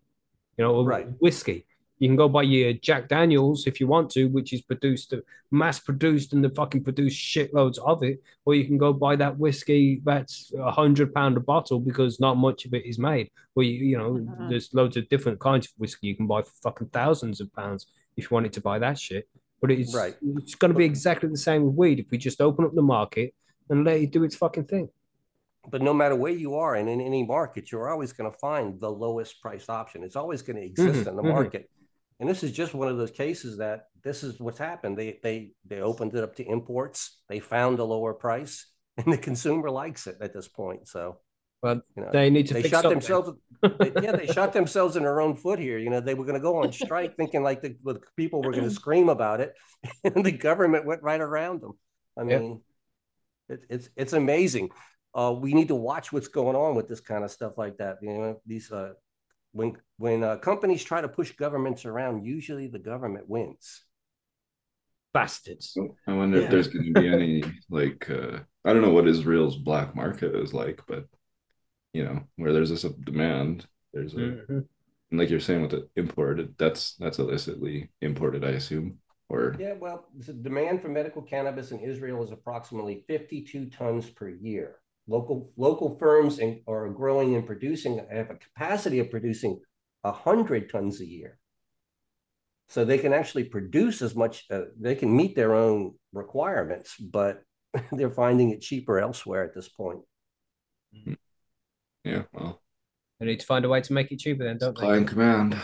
you know, or Right. whiskey. You can go buy your Jack Daniels if you want to, which is produced, mass produced, and they fucking produce shitloads of it. Or you can go buy that whiskey that's a hundred pound a bottle because not much of it is made. Or you, you know, Mhm. there's loads of different kinds of whiskey you can buy for fucking thousands of pounds if you wanted to buy that shit. But it's Right. it's going to be exactly the same with weed if we just open up the market and let it do its fucking thing. But no matter where you are and in any market, you're always going to find the lowest priced option. It's always going to exist Mhm, in the mhm. market. And this is just one of those cases that this is what's happened. They they they opened it up to imports. They found a lower price, and the consumer likes it at this point. So, Well, you know, They need to they shot something. themselves. they, yeah, they shot themselves in their own foot here. You know, they were going to go on strike, thinking like the, the people were going to scream about it, and the government went right around them. I mean, it, it's it's amazing. Uh, we need to watch what's going on with this kind of stuff like that. You know, these uh, when when uh, companies try to push governments around, usually the government wins. Bastards. I wonder Yeah. if there's going to be any like uh, I don't know what Israel's black market is like, but you know where there's this demand, there's a Mhm. and like you're saying with the imported, that's that's illicitly imported, I assume, or Yeah, well, the demand for medical cannabis in Israel is approximately 52 tons per year. Local local firms in, are growing and producing have a capacity of producing 100 tons a year. So they can actually produce as much, uh, they can meet their own requirements, but they're finding it cheaper elsewhere at this point. yeah, well, They need to find a way to make it cheaper, then, don't supply and command,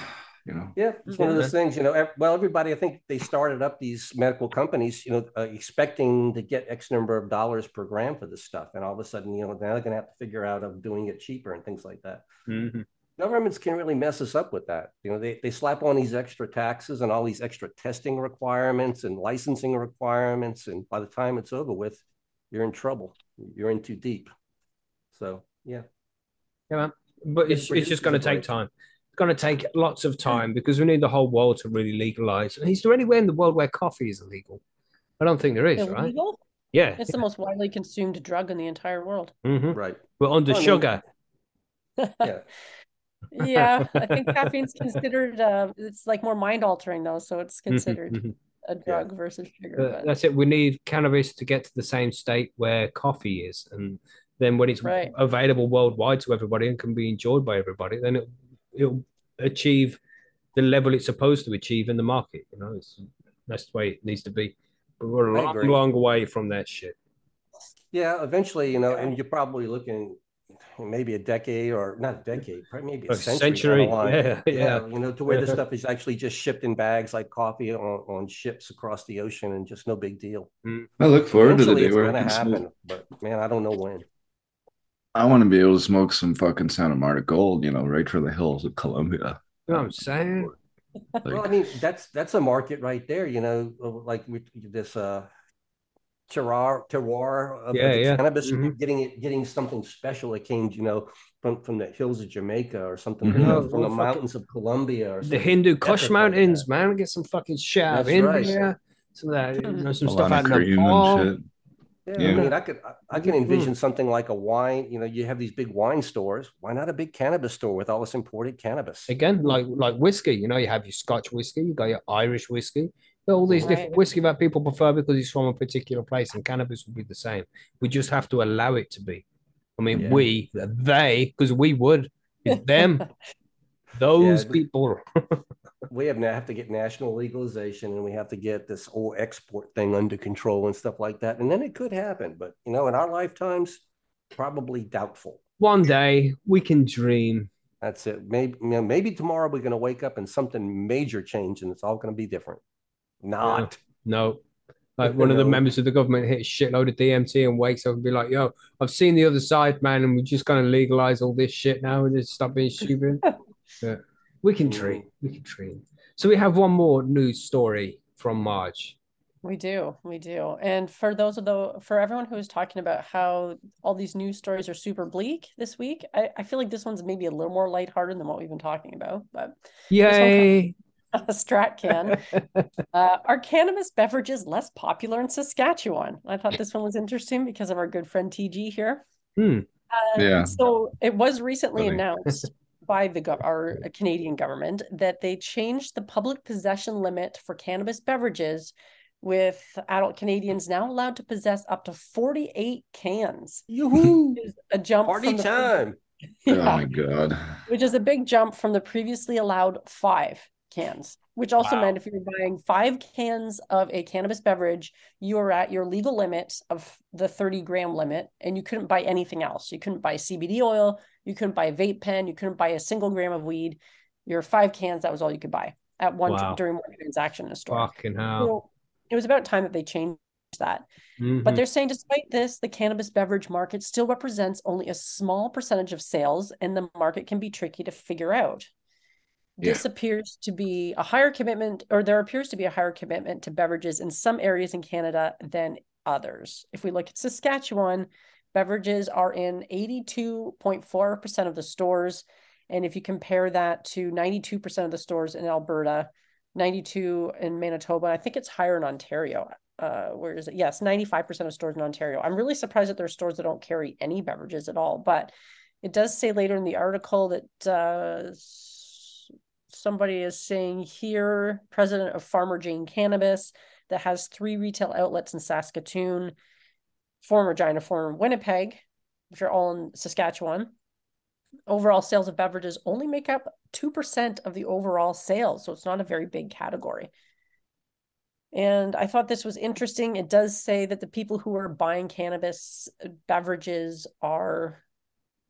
you know. Yeah, it's one of those things, you know. Well, everybody, I think they started up these medical companies, you know, uh, expecting to get X number of dollars per gram for this stuff, and all of a sudden, you know, now they're going to have to figure out of doing it cheaper and things like that. Mhm. Governments can really mess us up with that. You know, they they slap on these extra taxes and all these extra testing requirements and licensing requirements, and by the time it's over with, you're in trouble. You're in too deep. So yeah. Yeah, but it's, It it's just going to take time. It's going to take lots of time because we need the whole world to really legalize. And Is there anywhere in the world where coffee is illegal? I don't think there is, right? Illegal? Yeah. It's the most widely consumed drug in the entire world. Mhm. Right. But under Well, I mean- sugar. Yeah. Yeah, I think caffeine's considered uh it's like more mind altering though, so it's Mhm, considered mhm. a drug versus sugar. But that's it. We need cannabis to get to the same state where coffee is, and then when it's Right. available worldwide to everybody and can be enjoyed by everybody, then it, it'll achieve the level it's supposed to achieve in the market. You know, it's that's the way it needs to be. But we're a long, long way from that shit. Yeah, eventually, you know, and you're probably looking maybe a decade or not a decade, probably maybe a A century. century, line. yeah, yeah. You know, to where this stuff is actually just shipped in bags like coffee on, on ships across the ocean and just no big deal. Mm. I look forward to the day it's where going I to happen, smoke. but man, I don't know when. I want to be able to smoke some fucking Santa Marta Gold, you know, right from the hills of Colombia. You know what I'm saying? Well, I mean, that's that's a market right there. You know, like we, this uh terroir terroir of, of Yeah, yeah. cannabis, Mhm. getting it, getting something special that came, you know, from from the hills of Jamaica or something, Mhm. you know, Oh, from the well, fucking- mountains of Colombia or The Hindu Kush epic like Mountains, man. Get some fucking shit out of That's right. Some of that, you know, some stuff Malana out in cream Nepal. And shit. Yeah, Yeah. I mean, I could, I- I can mm-hmm. envision something like a wine. You know, you have these big wine stores. Why not a big cannabis store with all this imported cannabis? Again, like like whiskey, you know, you have your Scotch whiskey, you got your Irish whiskey, got all these different whiskey that people prefer because it's from a particular place, and cannabis would be the same. We just have to allow it to be. I mean, Yeah. we, they, because we would, it's them, those but- people. We have now have to get national legalization, and we have to get this whole export thing under control and stuff like that. And then it could happen, but you know, in our lifetimes, probably doubtful. One day we can dream. That's it. Maybe you know, maybe tomorrow we're going to wake up and something major change, and it's all going to be different. Not. No. Like one of the members of the government hit a shitload of DMT and wakes up and be like, yo, I've seen the other side, man, and we're just gonna legalize all this shit now and just stop being stupid. yeah. We can dream. We can dream. So we have one more news story from March. We do, we do. And for those of the for everyone who is talking about how all these news stories are super bleak this week, I, I feel like this one's maybe a little more lighthearted than what we've been talking about. But Yay. A strat can. Uh, are cannabis beverages less popular in Saskatchewan? I thought this one was interesting because of our good friend TG here. Hmm. Uh, Yeah. So it was recently Funny. announced by the gov- our Canadian government that they changed the public possession limit for cannabis beverages, with adult Canadians now allowed to possess up to 48 cans. Yoo-hoo! Is a jump Party from the- time. Oh my god. which is a big jump from the previously allowed five cans, which also Wow. meant if you were buying five cans of a cannabis beverage, you were at your legal limit of the 30 gram limit, and you couldn't buy anything else. You couldn't buy CBD oil, you couldn't buy a vape pen, you couldn't buy a single gram of weed. Your five cans, that was all you could buy at one Wow. during one transaction in a store. Fucking hell. So it was about time that they changed that. But Mhm. they're saying despite this, the cannabis beverage market still represents only a small percentage of sales, and the market can be tricky to figure out. This appears to be a higher commitment, or there appears to be a higher commitment to beverages in some areas in Canada than others. If we look at Saskatchewan, beverages are in 82.4% of the stores. And if you compare that to 92% of the stores in Alberta, 92 in Manitoba, I think it's higher in Ontario. Uh, where is it? Yes, 95% of stores in Ontario. I'm really surprised that there are stores that don't carry any beverages at all, but it does say later in the article that uh, somebody is saying here, president of Farmer Jane Cannabis, that has three retail outlets in Saskatoon, former Regina, former Winnipeg, which are all in Saskatchewan. Overall sales of beverages only make up 2% of the overall sales, so it's not a very big category. And I thought this was interesting. It does say that the people who are buying cannabis beverages are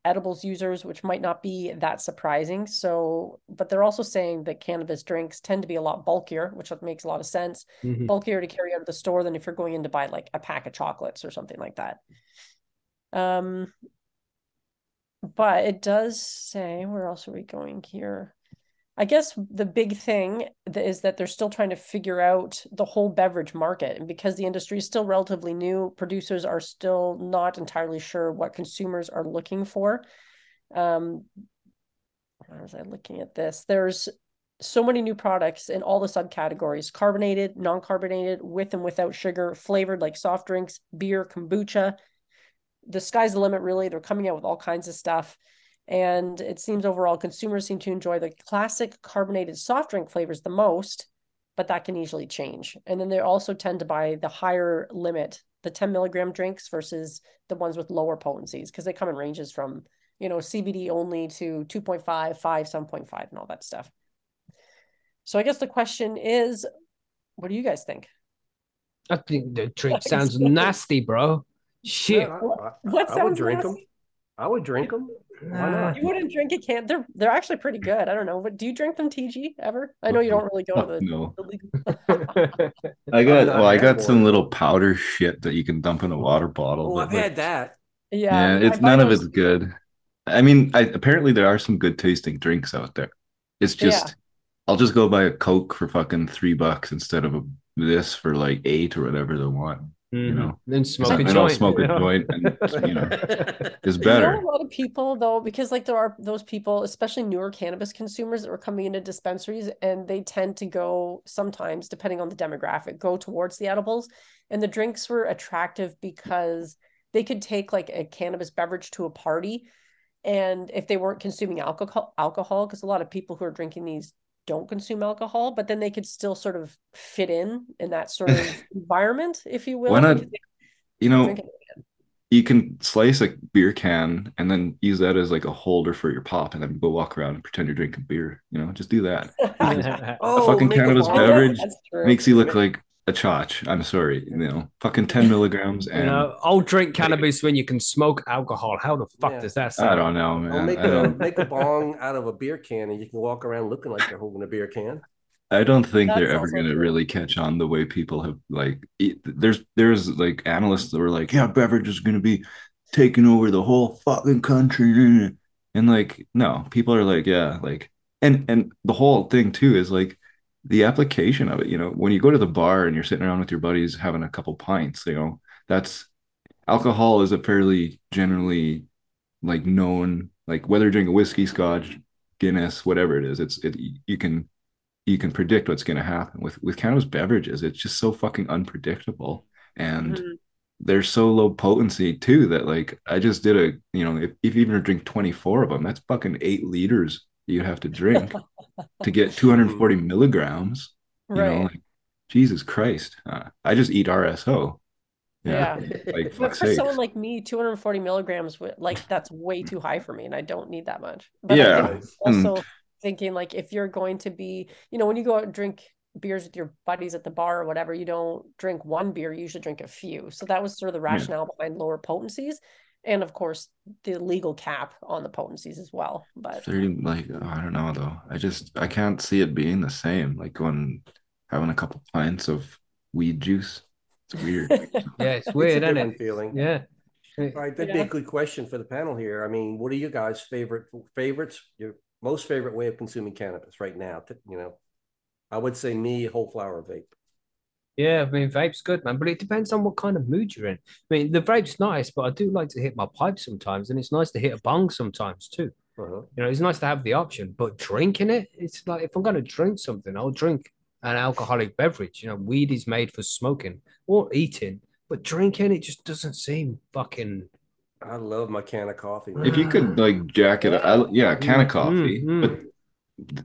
edibles users, which might not be that surprising. So, but they're also saying that cannabis drinks tend to be a lot bulkier, which makes a lot of sense. Mhm. Bulkier to carry out of the store than if you're going in to buy like a pack of chocolates or something like that. Um, but it does say, where else are we going here? I guess the big thing is that they're still trying to figure out the whole beverage market. And because the industry is still relatively new, producers are still not entirely sure what consumers are looking for. Um, where was I looking at this? There's so many new products in all the subcategories carbonated, non carbonated, with and without sugar, flavored like soft drinks, beer, kombucha. The sky's the limit, really. They're coming out with all kinds of stuff. And it seems overall consumers seem to enjoy the classic carbonated soft drink flavors the most, but that can easily change. And then they also tend to buy the higher limit, the 10 milligram drinks versus the ones with lower potencies, because they come in ranges from, you know, CBD only to 2.5, 5, 7.5, and all that stuff. So I guess the question is, what do you guys think? I think the drink sounds nasty, bro. Shit. Yeah, I- What- I, what I would sounds drink them. I would drink them. Why? You wouldn't drink a can. They're they're actually pretty good. I don't know, but do you drink them, TG, ever? I know you don't really go to the, No. the. I got well, I got boy. some little powder shit that you can dump in a water bottle. Oh, I've like- had that. Yeah, Yeah, it's none of those- it's good. I mean, I apparently there are some good tasting drinks out there. It's just I'll just go buy a Coke for fucking three bucks instead of a, this for like eight or whatever they want. Mhm. know. then smoke a and I'll joint. smoke a yeah. joint and you know it's You better. know a lot of people though, because like there are those people, especially newer cannabis consumers that are coming into dispensaries and they tend to go sometimes, depending on the demographic, go towards the edibles. And the drinks were attractive because they could take like a cannabis beverage to a party. And if they weren't consuming alcohol, alcohol, because a lot of people who are drinking these don't consume alcohol, but then they could still sort of fit in in that sort of environment, if you will. Why not? You know, you can slice a beer can and then use that as like a holder for your pop and then go walk around and pretend you're drinking beer. You know, just do that. Oh, fucking make a cannabis beverage That's. Makes you look like a charge. I'm sorry. You know, fucking 10 milligrams You and know, I'll drink cannabis when you can smoke alcohol. How the fuck Yeah. does that sound? I don't know, man. I'll make I a don't, make a bong out of a beer can, and you can walk around looking like you're holding a beer can. I don't think they're ever going to really catch on the way people have like it, there's there's like analysts that were like, yeah, beverage is going to be taking over the whole fucking country. And like, no, people are like, yeah, like and and the whole thing too is like the application of it, you know, when you go to the bar and you're sitting around with your buddies having a couple pints, you know, that's alcohol is a fairly generally like known like whether you're drinking a whiskey, scotch, Guinness, whatever it is, it's it you can you can predict what's going to happen with with cannabis beverages. It's just so fucking unpredictable, and Mhm. they're so low potency too that like I just did a you know if, if you even drink twenty four of them, that's fucking eight liters you have to drink to get two hundred forty milligrams. You know, Right. like, Jesus Christ, uh, I just eat RSO. Yeah. like But for sake. someone like me, 240 milligrams, like that's way too high for me, and I don't need that much. But Yeah, I think and- also thinking like if you're going to be, you know, when you go out and drink beers with your buddies at the bar or whatever, you don't drink one beer, you usually drink a few. So that was sort of the rationale behind lower potencies, and of course the legal cap on the potencies as well. But 30 like oh, I don't know though. I just I can't see it being the same. Like going having a couple pints of weed juice. It's weird. Yeah, it's It's weird, a isn't it? feeling. Yeah. All right, that'd be a good question for the panel here. I mean, what are you guys' favorite favorites? Your most favorite way of consuming cannabis right now? T- You know, I would say me whole flower vape. Yeah, I mean, vape's good, man, but it depends on what kind of mood you're in. I mean, the vape's nice, but I do like to hit my pipe sometimes, and it's nice to hit a bong sometimes too. Uh-huh. You know, it's nice to have the option, but drinking it, it's like if I'm going to drink something, I'll drink an alcoholic beverage. You know, weed is made for smoking or eating, but drinking it just doesn't seem fucking. I love my can of coffee. if you could like jack it, I, yeah, a can of Mm, coffee, mm, but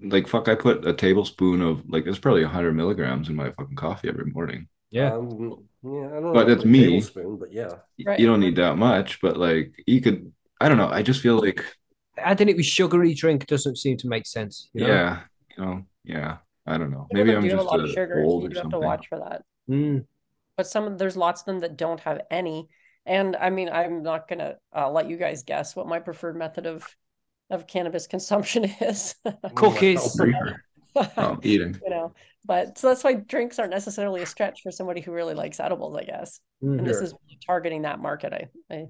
like fuck, I put a tablespoon of like it's probably hundred milligrams in my fucking coffee every morning. Yeah, Um, yeah, I don't But know that's me. tablespoon, but yeah. Right. You don't need that much, but like you could. I don't know. I just feel like adding it with sugary drink doesn't seem to make sense. You know? yeah, you know, yeah. I don't know. some Maybe I'm just a lot of sugar. old You or do have to something. watch for that. Mm. but some of there's lots of them that don't have any and i mean i'm not gonna uh, let you guys guess what my preferred method of of cannabis consumption is Cookies. Reefer. Oh, eating. you know but so that's why drinks aren't necessarily a stretch for somebody who really likes edibles i guess Mm. and this Sure. is targeting that market i, I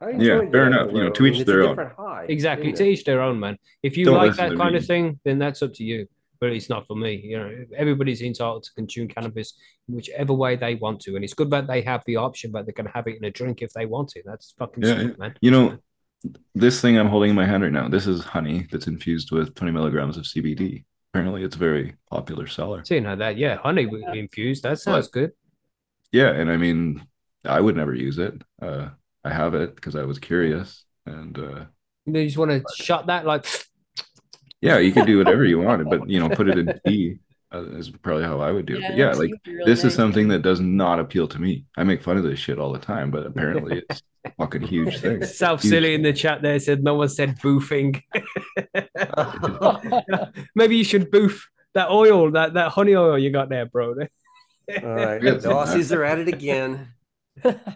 I Yeah, fair enough. You know, to each their own. high, Exactly. To it? each their own, man. If you Don't like that kind me. of thing, then that's up to you. But it's not for me. You know, everybody's entitled to consume cannabis in whichever way they want to, and it's good that they have the option, but they can have it in a drink if they want to. That's fucking Yeah, sweet, man. You know, this thing I'm holding in my hand right now, this is honey that's infused with 20 milligrams of CBD. Apparently, it's a very popular seller. So you know that, yeah, honey infused. That sounds good. Yeah, and I mean, I would never use it. Uh, I have it because I was curious, and uh, You just want to shut that like. yeah, you could do whatever you wanted, but you know, put it in tea is probably how I would do it. But yeah, like would be this is something that does not appeal to me. I make fun of this shit all the time, but apparently it's a fucking huge thing. South Huge Silly in the chat there said no one said boofing. Maybe you should boof that oil, that that honey oil you got there, bro. All right, the Aussies are at it again,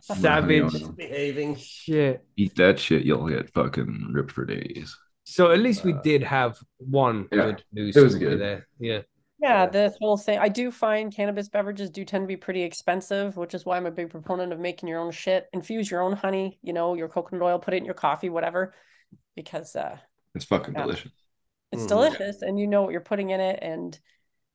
Savage Honey behaving. shit. Eat that shit, you'll get fucking ripped for days. So at least we Uh, did have one yeah, good news it was good. there. Yeah. Yeah, this the whole thing. I do find cannabis beverages do tend to be pretty expensive, which is why I'm a big proponent of making your own shit. Infuse your own honey, you know, your coconut oil, put it in your coffee, whatever, because uh, It's fucking Yeah. delicious. it's Mhm. delicious and you know what you're putting in it, and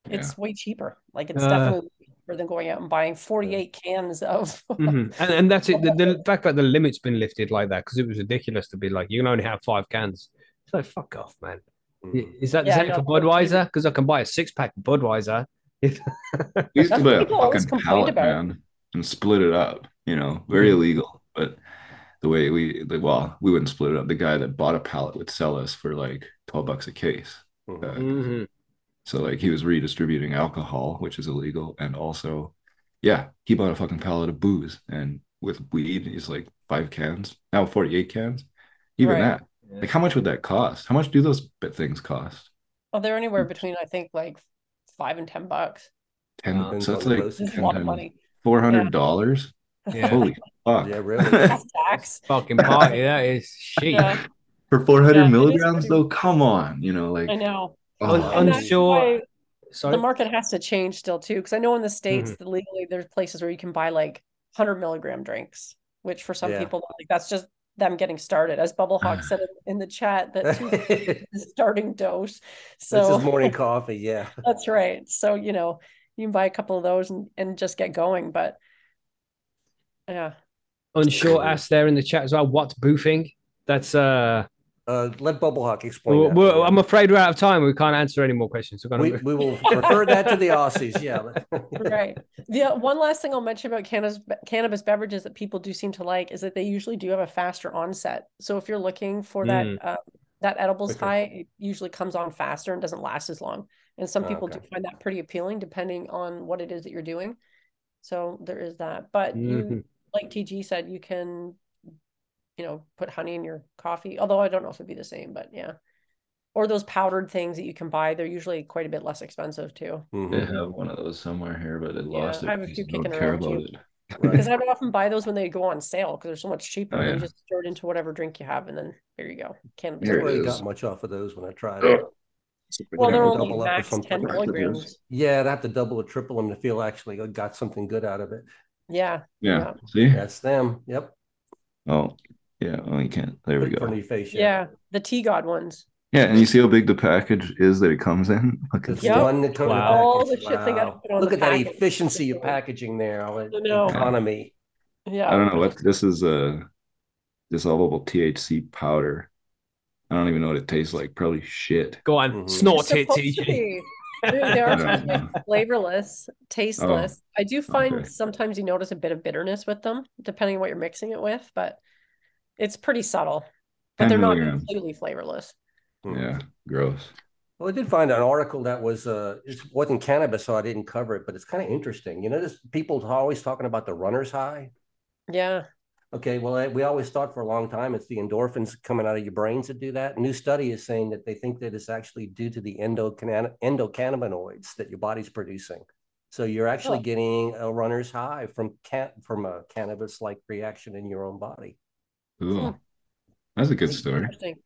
Yeah. it's way cheaper. Like it's Uh, definitely cheaper than going out and buying 48 cans of. Mhm. And and that's it. The, the fact that the limit's been lifted like that because it was ridiculous to be like you can only have five cans. It's like fuck off, man. Mhm. Is that the Yeah, same no, for Budweiser? Because I can buy a six pack of Budweiser. If used to buy a fucking pallet, about. man, and split it up. You know, very Mhm. illegal. But the way we, the, well, we wouldn't split it up. The guy that bought a pallet would sell us for like twelve bucks a case. Mhm. Uh, Mhm. So like he was redistributing alcohol, which is illegal, and also, yeah, he bought a fucking pallet of booze, and with weed, he's like five cans now, forty eight cans. Even Right. that, like, how much would that cost? How much do those bit things cost? Oh, they're anywhere between I think like five and ten bucks. Ten. Wow. so that's Depends on the like dosage. This is a lot of money. four hundred dollars. Yeah. Holy fuck! Yeah, really. That's tax. Fucking party, that is shit. Yeah, For four hundred Yeah, milligrams, pretty- though, come on, you know, like I know. oh, Un- And that's unsure. Sorry. the market has to change still too, because I know in the states Mm-hmm. that legally there's places where you can buy like hundred milligram drinks, which for some Yeah. people like that's just them getting started. As Bubble Hawk said in, in the chat, that two starting dose. So this is morning coffee. Yeah. That's right. So, you know, you can buy a couple of those and, and just get going. But yeah. Unsure asked there in the chat as well. What's boofing? That's uh. Uh, let Bubble Hawk explain Well, that. well, for. I'm afraid we're out of time. We can't answer any more questions. We're gonna. we will refer that to the Aussies. Yeah. Right. The uh, one last thing I'll mention about cannabis cannabis beverages that people do seem to like is that they usually do have a faster onset. So if you're looking for that Mm. uh, that edibles Okay. high, it usually comes on faster and doesn't last as long. And some people do find that pretty appealing depending on what it is that you're doing. So there is that. But Mhm. you like TG said, you can, you know, put honey in your coffee. Although I don't know if it'd be the same, but yeah. Or those powdered things that you can buy. They're usually quite a bit less expensive too. I Mhm. have one of those somewhere here, but it Yeah, lost it. I have a because few I don't kicking care around, too. about it. Right. Because I would often buy those when they go on sale because they're so much cheaper. Oh, yeah. You just stir it into whatever drink you have, and then there you go. Can't really got much off of those when I tried Oh. it. Well, they're Yeah, only double up max something. 10 milligrams. Yeah, I'd have to double or triple them to feel actually got something good out of it. Yeah. Yeah. Yeah. See? That's them. Yep. Oh, yeah. Oh, you can't. There we Put it in front go. of your face. Yeah. The Tea God ones. Yeah, and you see how big the package is that it comes in? Look at Yep. that. one that coated Wow. All the shit they gotta put on Look the at that efficiency of packaging there. All that I economy. Yeah. I don't know what this is a dissolvable THC powder. I don't even know what it tastes like. Probably shit. Go on, Mhm. snort it, supposed TJ. They- They I are don't supposed to know. be flavorless, tasteless. I do find okay. sometimes you notice a bit of bitterness with them, depending on what you're mixing it with, but it's pretty subtle. But they're not milligrams. completely flavorless. Yeah, gross. Well, I did find an article that was uh it wasn't cannabis, so I didn't cover it, but it's kind of interesting. You know, this people are always talking about the runner's high. Yeah. Okay, well, we always thought for a long time it's the endorphins coming out of your brains that do that. A new study is saying that they think that it's actually due to the endocanna- endocannabinoids that your body's producing. So you're actually Oh. getting a runner's high from can from a cannabis-like reaction in your own body. Ooh. Hmm. That's a good story. Interesting.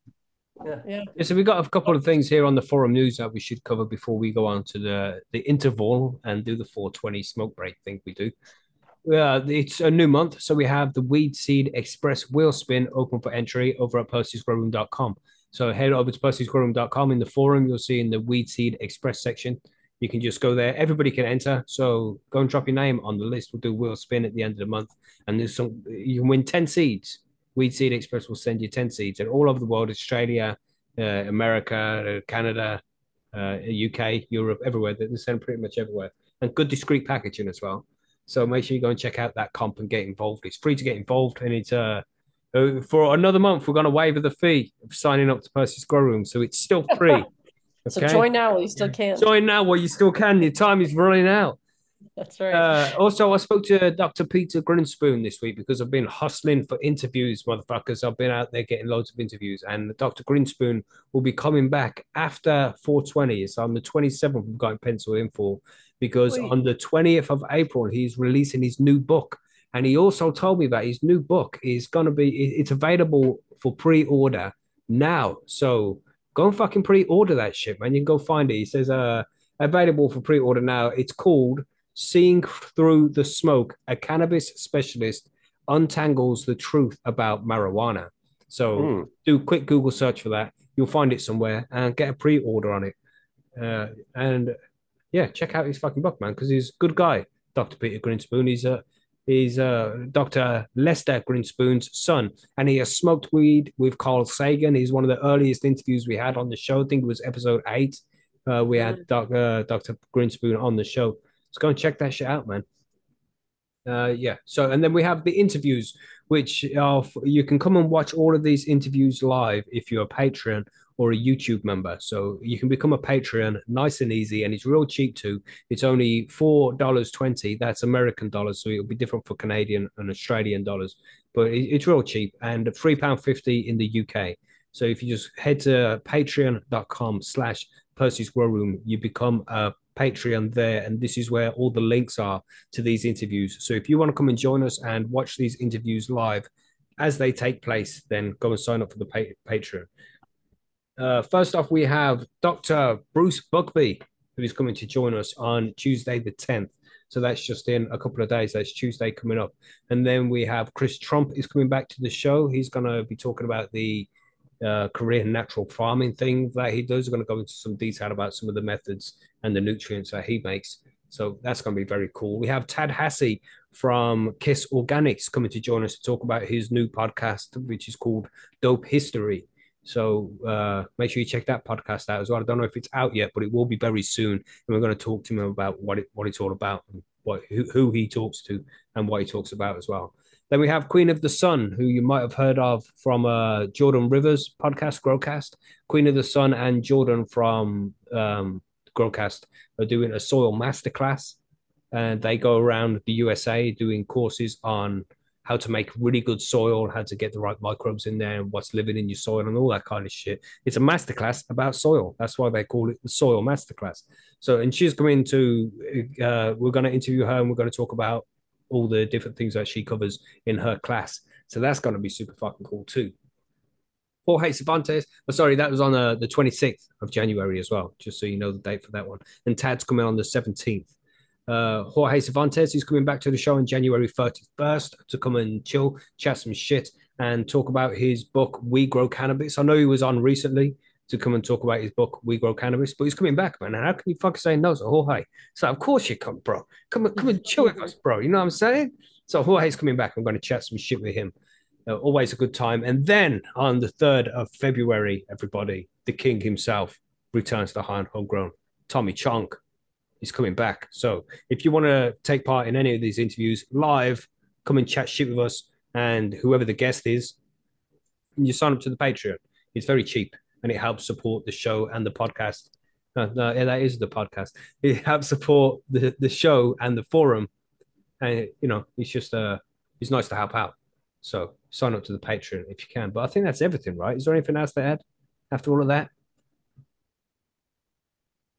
Yeah. Yeah. Yeah, so we've got a couple of things here on the forum news that we should cover before we go on to the the interval and do the 420 smoke break thing we do. Yeah, it's a new month, so we have the Weed Seed Express Wheel Spin open for entry over at percysgrowroom.com. So head over to percysgrowroom.com in the forum. You'll see in the Weed Seed Express section. You can just go there. Everybody can enter. So go and drop your name on the list. We'll do wheel spin at the end of the month, and there's some. You can win ten seeds. Weed Seed Express will send you 10 seeds and all over the world Australia, uh, America, uh, Canada, uh, UK, Europe, everywhere. They send pretty much everywhere. And good discreet packaging as well. So make sure you go and check out that comp and get involved. It's free to get involved. And it's uh, uh for another month, we're going to waiver the fee of signing up to Percy's Grow Room. So it's still free. So join now while you still can. Join now while you still can. Your time is running out. That's right. Uh, also, I spoke to Dr. Peter Grinspoon this week because I've been hustling for interviews, motherfuckers. I've been out there getting loads of interviews, and Dr. Grinspoon will be coming back after 420. It's on the 27th. We've got him penciled in for because Sweet. on the 20th of April he's releasing his new book, and he also told me that his new book is gonna be it's available for pre-order now. So go and fucking pre-order that shit, man. You can go find it. He says uh available for pre-order now. It's called Seeing Through the Smoke, a cannabis specialist untangles the truth about marijuana. So Hmm. do a quick Google search for that. You'll find it somewhere and get a pre-order on it. Uh, and yeah, check out his fucking book, man, because he's a good guy. Dr. Peter Grinspoon. He's a he's uh, Dr. Lester Grinspoon's son, and he has smoked weed with Carl Sagan. He's one of the earliest interviews we had on the show. I think it was episode eight. Uh, we had doc, uh, Dr. Grinspoon on the show. Let's go and check that shit out, man. Uh, yeah. So, and then we have the interviews, which are you can come and watch all of these interviews live if you're a Patreon or a YouTube member. So you can become a Patreon, nice and easy, and it's real cheap too. It's only four dollars twenty. That's American dollars, so it'll be different for Canadian and Australian dollars, but it's real cheap and three pound fifty in the UK. So if you just head to patreon.com slash Percy's Grow Room, you become a Patreon there, and this is where all the links are to these interviews. So if you want to come and join us and watch these interviews live as they take place, then go and sign up for the pa- Patreon. Uh, first off, we have Dr. Bruce Bugbee, who is coming to join us on Tuesday the 10th. So that's just in a couple of days. That's Tuesday coming up. And then we have Chris Trump is coming back to the show. He's going to be talking about the uh, Korean natural farming thing that he does. We're going to go into some detail about some of the methods and the nutrients that he makes. So that's going to be very cool. We have Tad Hussey from KIS Organics coming to join us to talk about his new podcast, which is called Dope History. So uh, make sure you check that podcast out as well. I don't know if it's out yet, but it will be very soon. And we're going to talk to him about what it what it's all about, what who, who he talks to, and what he talks about as well. Then we have Queen of the Sun, who you might have heard of from uh, Jordan Rivers podcast, Growcast. Queen of the Sun and Jordan from um, Growcast are doing a soil masterclass, and they go around the USA doing courses on how to make really good soil, how to get the right microbes in there, and what's living in your soil, and all that kind of shit. It's a masterclass about soil. That's why they call it the soil masterclass. So, and she's coming to, uh, we're going to interview her and we're going to talk about all the different things that she covers in her class. So that's going to be super fucking cool too. Jorge Cervantes, oh, sorry, that was on uh, the 26th of January as well, just so you know the date for that one. And Tad's coming on the 17th. Uh, Jorge Cervantes is coming back to the show on January 31st to come and chill, chat some shit, and talk about his book, We Grow Cannabis. I know he was on recently to come and talk about his book, We Grow Cannabis, but he's coming back, man. How can you fucking say no to Jorge? So, of course you come, bro. Come and, come and chill with us, bro. You know what I'm saying? So, Jorge's coming back. I'm going to chat some shit with him. Uh, always a good time. And then on the 3rd of February, everybody, the king himself returns to High on Homegrown. Tommy Chong is coming back. So if you want to take part in any of these interviews live, come and chat shit with us and whoever the guest is, you sign up to the Patreon. It's very cheap and it helps support the show and the podcast. No, no, yeah, that is the podcast. It helps support the, the show and the forum. And you know, it's just uh it's nice to help out. So sign up to the Patreon if you can. But I think that's everything, right? Is there anything else to add after all of that?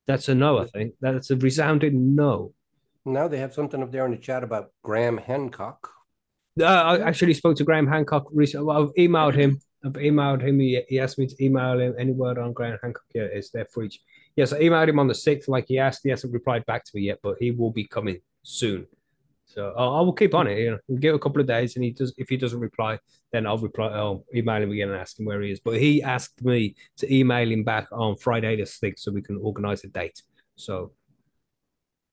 That's a no, I think. That's a resounding no. Now they have something up there in the chat about Graham Hancock. Uh, I actually spoke to Graham Hancock recently. Well, I've emailed him. I've emailed him. He, he asked me to email him any word on Graham Hancock. Yeah, it's there for each. Yes, I emailed him on the 6th, like he asked. He hasn't replied back to me yet, but he will be coming soon. So I, I will keep on it. You know, we'll give a couple of days, and he does. If he doesn't reply, then I'll reply. I'll email him again and ask him where he is. But he asked me to email him back on Friday the sixth, so we can organize a date. So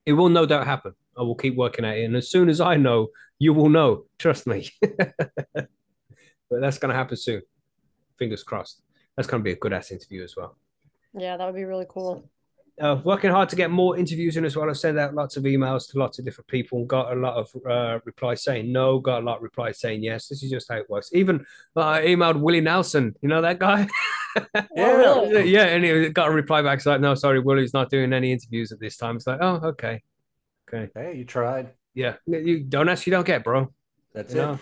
it will no doubt happen. I will keep working at it, and as soon as I know, you will know. Trust me. but that's gonna happen soon. Fingers crossed. That's gonna be a good ass interview as well. Yeah, that would be really cool uh, working hard to get more interviews in as well. I sent out lots of emails to lots of different people and got a lot of uh, replies saying no, got a lot of replies saying yes. This is just how it works. Even uh, I emailed Willie Nelson, you know that guy? yeah, yeah, and he got a reply back. It's like, no, sorry, Willie's not doing any interviews at this time. It's like, oh, okay. Okay. Hey, you tried. Yeah. You don't ask, you don't get, bro. That's you it. Know?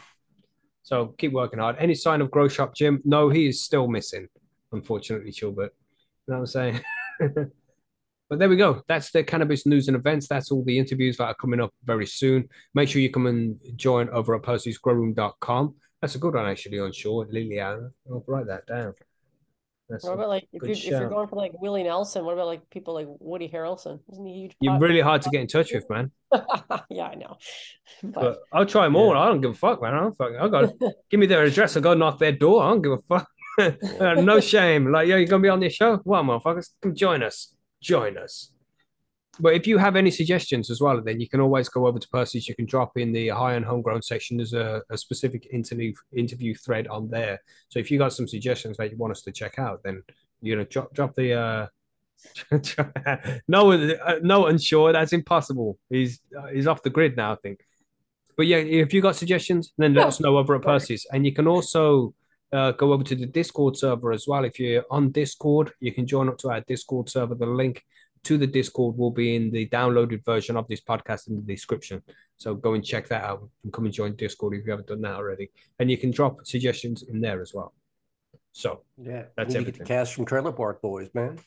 So keep working hard. Any sign of Grow Shop Jim? No, he is still missing, unfortunately, Chilbert. You know what I'm saying? But there we go. That's the cannabis news and events. That's all the interviews that are coming up very soon. Make sure you come and join over at Percy'sGrowroom.com. That's a good one, actually, on shore. Liliana. I'll write that down. That's what about like if you're, if you're going for like Willie Nelson? What about like people like Woody Harrelson? Isn't he huge? You're really hard to get in touch with, man. yeah, I know. But, but I'll try them all. Yeah. I don't give a fuck, man. I don't fuck. I got give me their address. I go knock their door. I don't give a fuck. no shame. Like, yo, you're gonna be on this show? Well, motherfuckers, come join us join us. But if you have any suggestions as well, then you can always go over to Percy's. You can drop in the high and homegrown section. There's a, a specific interview interview thread on there. So if you got some suggestions that you want us to check out, then you know drop drop the uh no uh, no unsure that's impossible. He's uh, he's off the grid now, I think. But yeah, if you got suggestions, then let us know over at Percy's, and you can also uh, go over to the Discord server as well. If you're on Discord, you can join up to our Discord server. The link to the Discord will be in the downloaded version of this podcast in the description. So go and check that out and come and join Discord if you haven't done that already. And you can drop suggestions in there as well. So Yeah, That's we need get the everything. cast from Trailer Park Boys, man.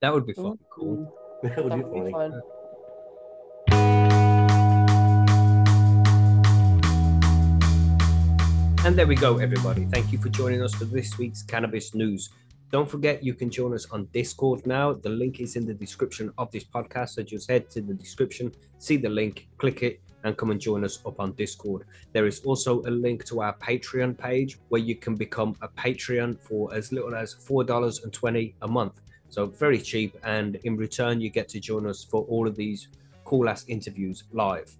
that would be fucking cool. That would That be would be funny. fun. And there we go, everybody. Thank you for joining us for this week's cannabis news. Don't forget, you can join us on Discord now. The link is in the description of this podcast. So just head to the description, see the link, click it, and come and join us up on Discord. There is also a link to our Patreon page where you can become a Patreon for as little as $4.20 a month. So very cheap. And in return, you get to join us for all of these cool ass interviews live.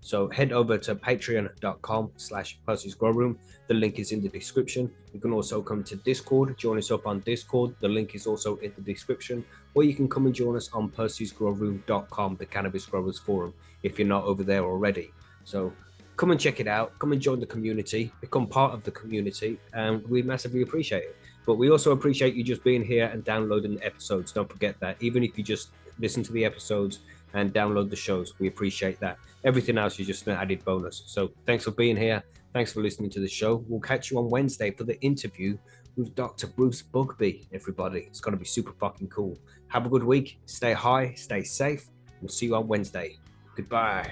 So head over to patreon.com slash Percy's Grow Room. The link is in the description. You can also come to Discord, join us up on Discord. The link is also in the description. Or you can come and join us on percysgrowroom.com, the Cannabis Growers Forum, if you're not over there already. So come and check it out. Come and join the community, become part of the community, and we massively appreciate it. But we also appreciate you just being here and downloading the episodes. Don't forget that. Even if you just listen to the episodes and download the shows, we appreciate that. Everything else is just an added bonus. So thanks for being here. Thanks for listening to the show. We'll catch you on Wednesday for the interview with Dr. Bruce Bugbee, everybody. It's going to be super fucking cool. Have a good week. Stay high, stay safe. We'll see you on Wednesday. Goodbye.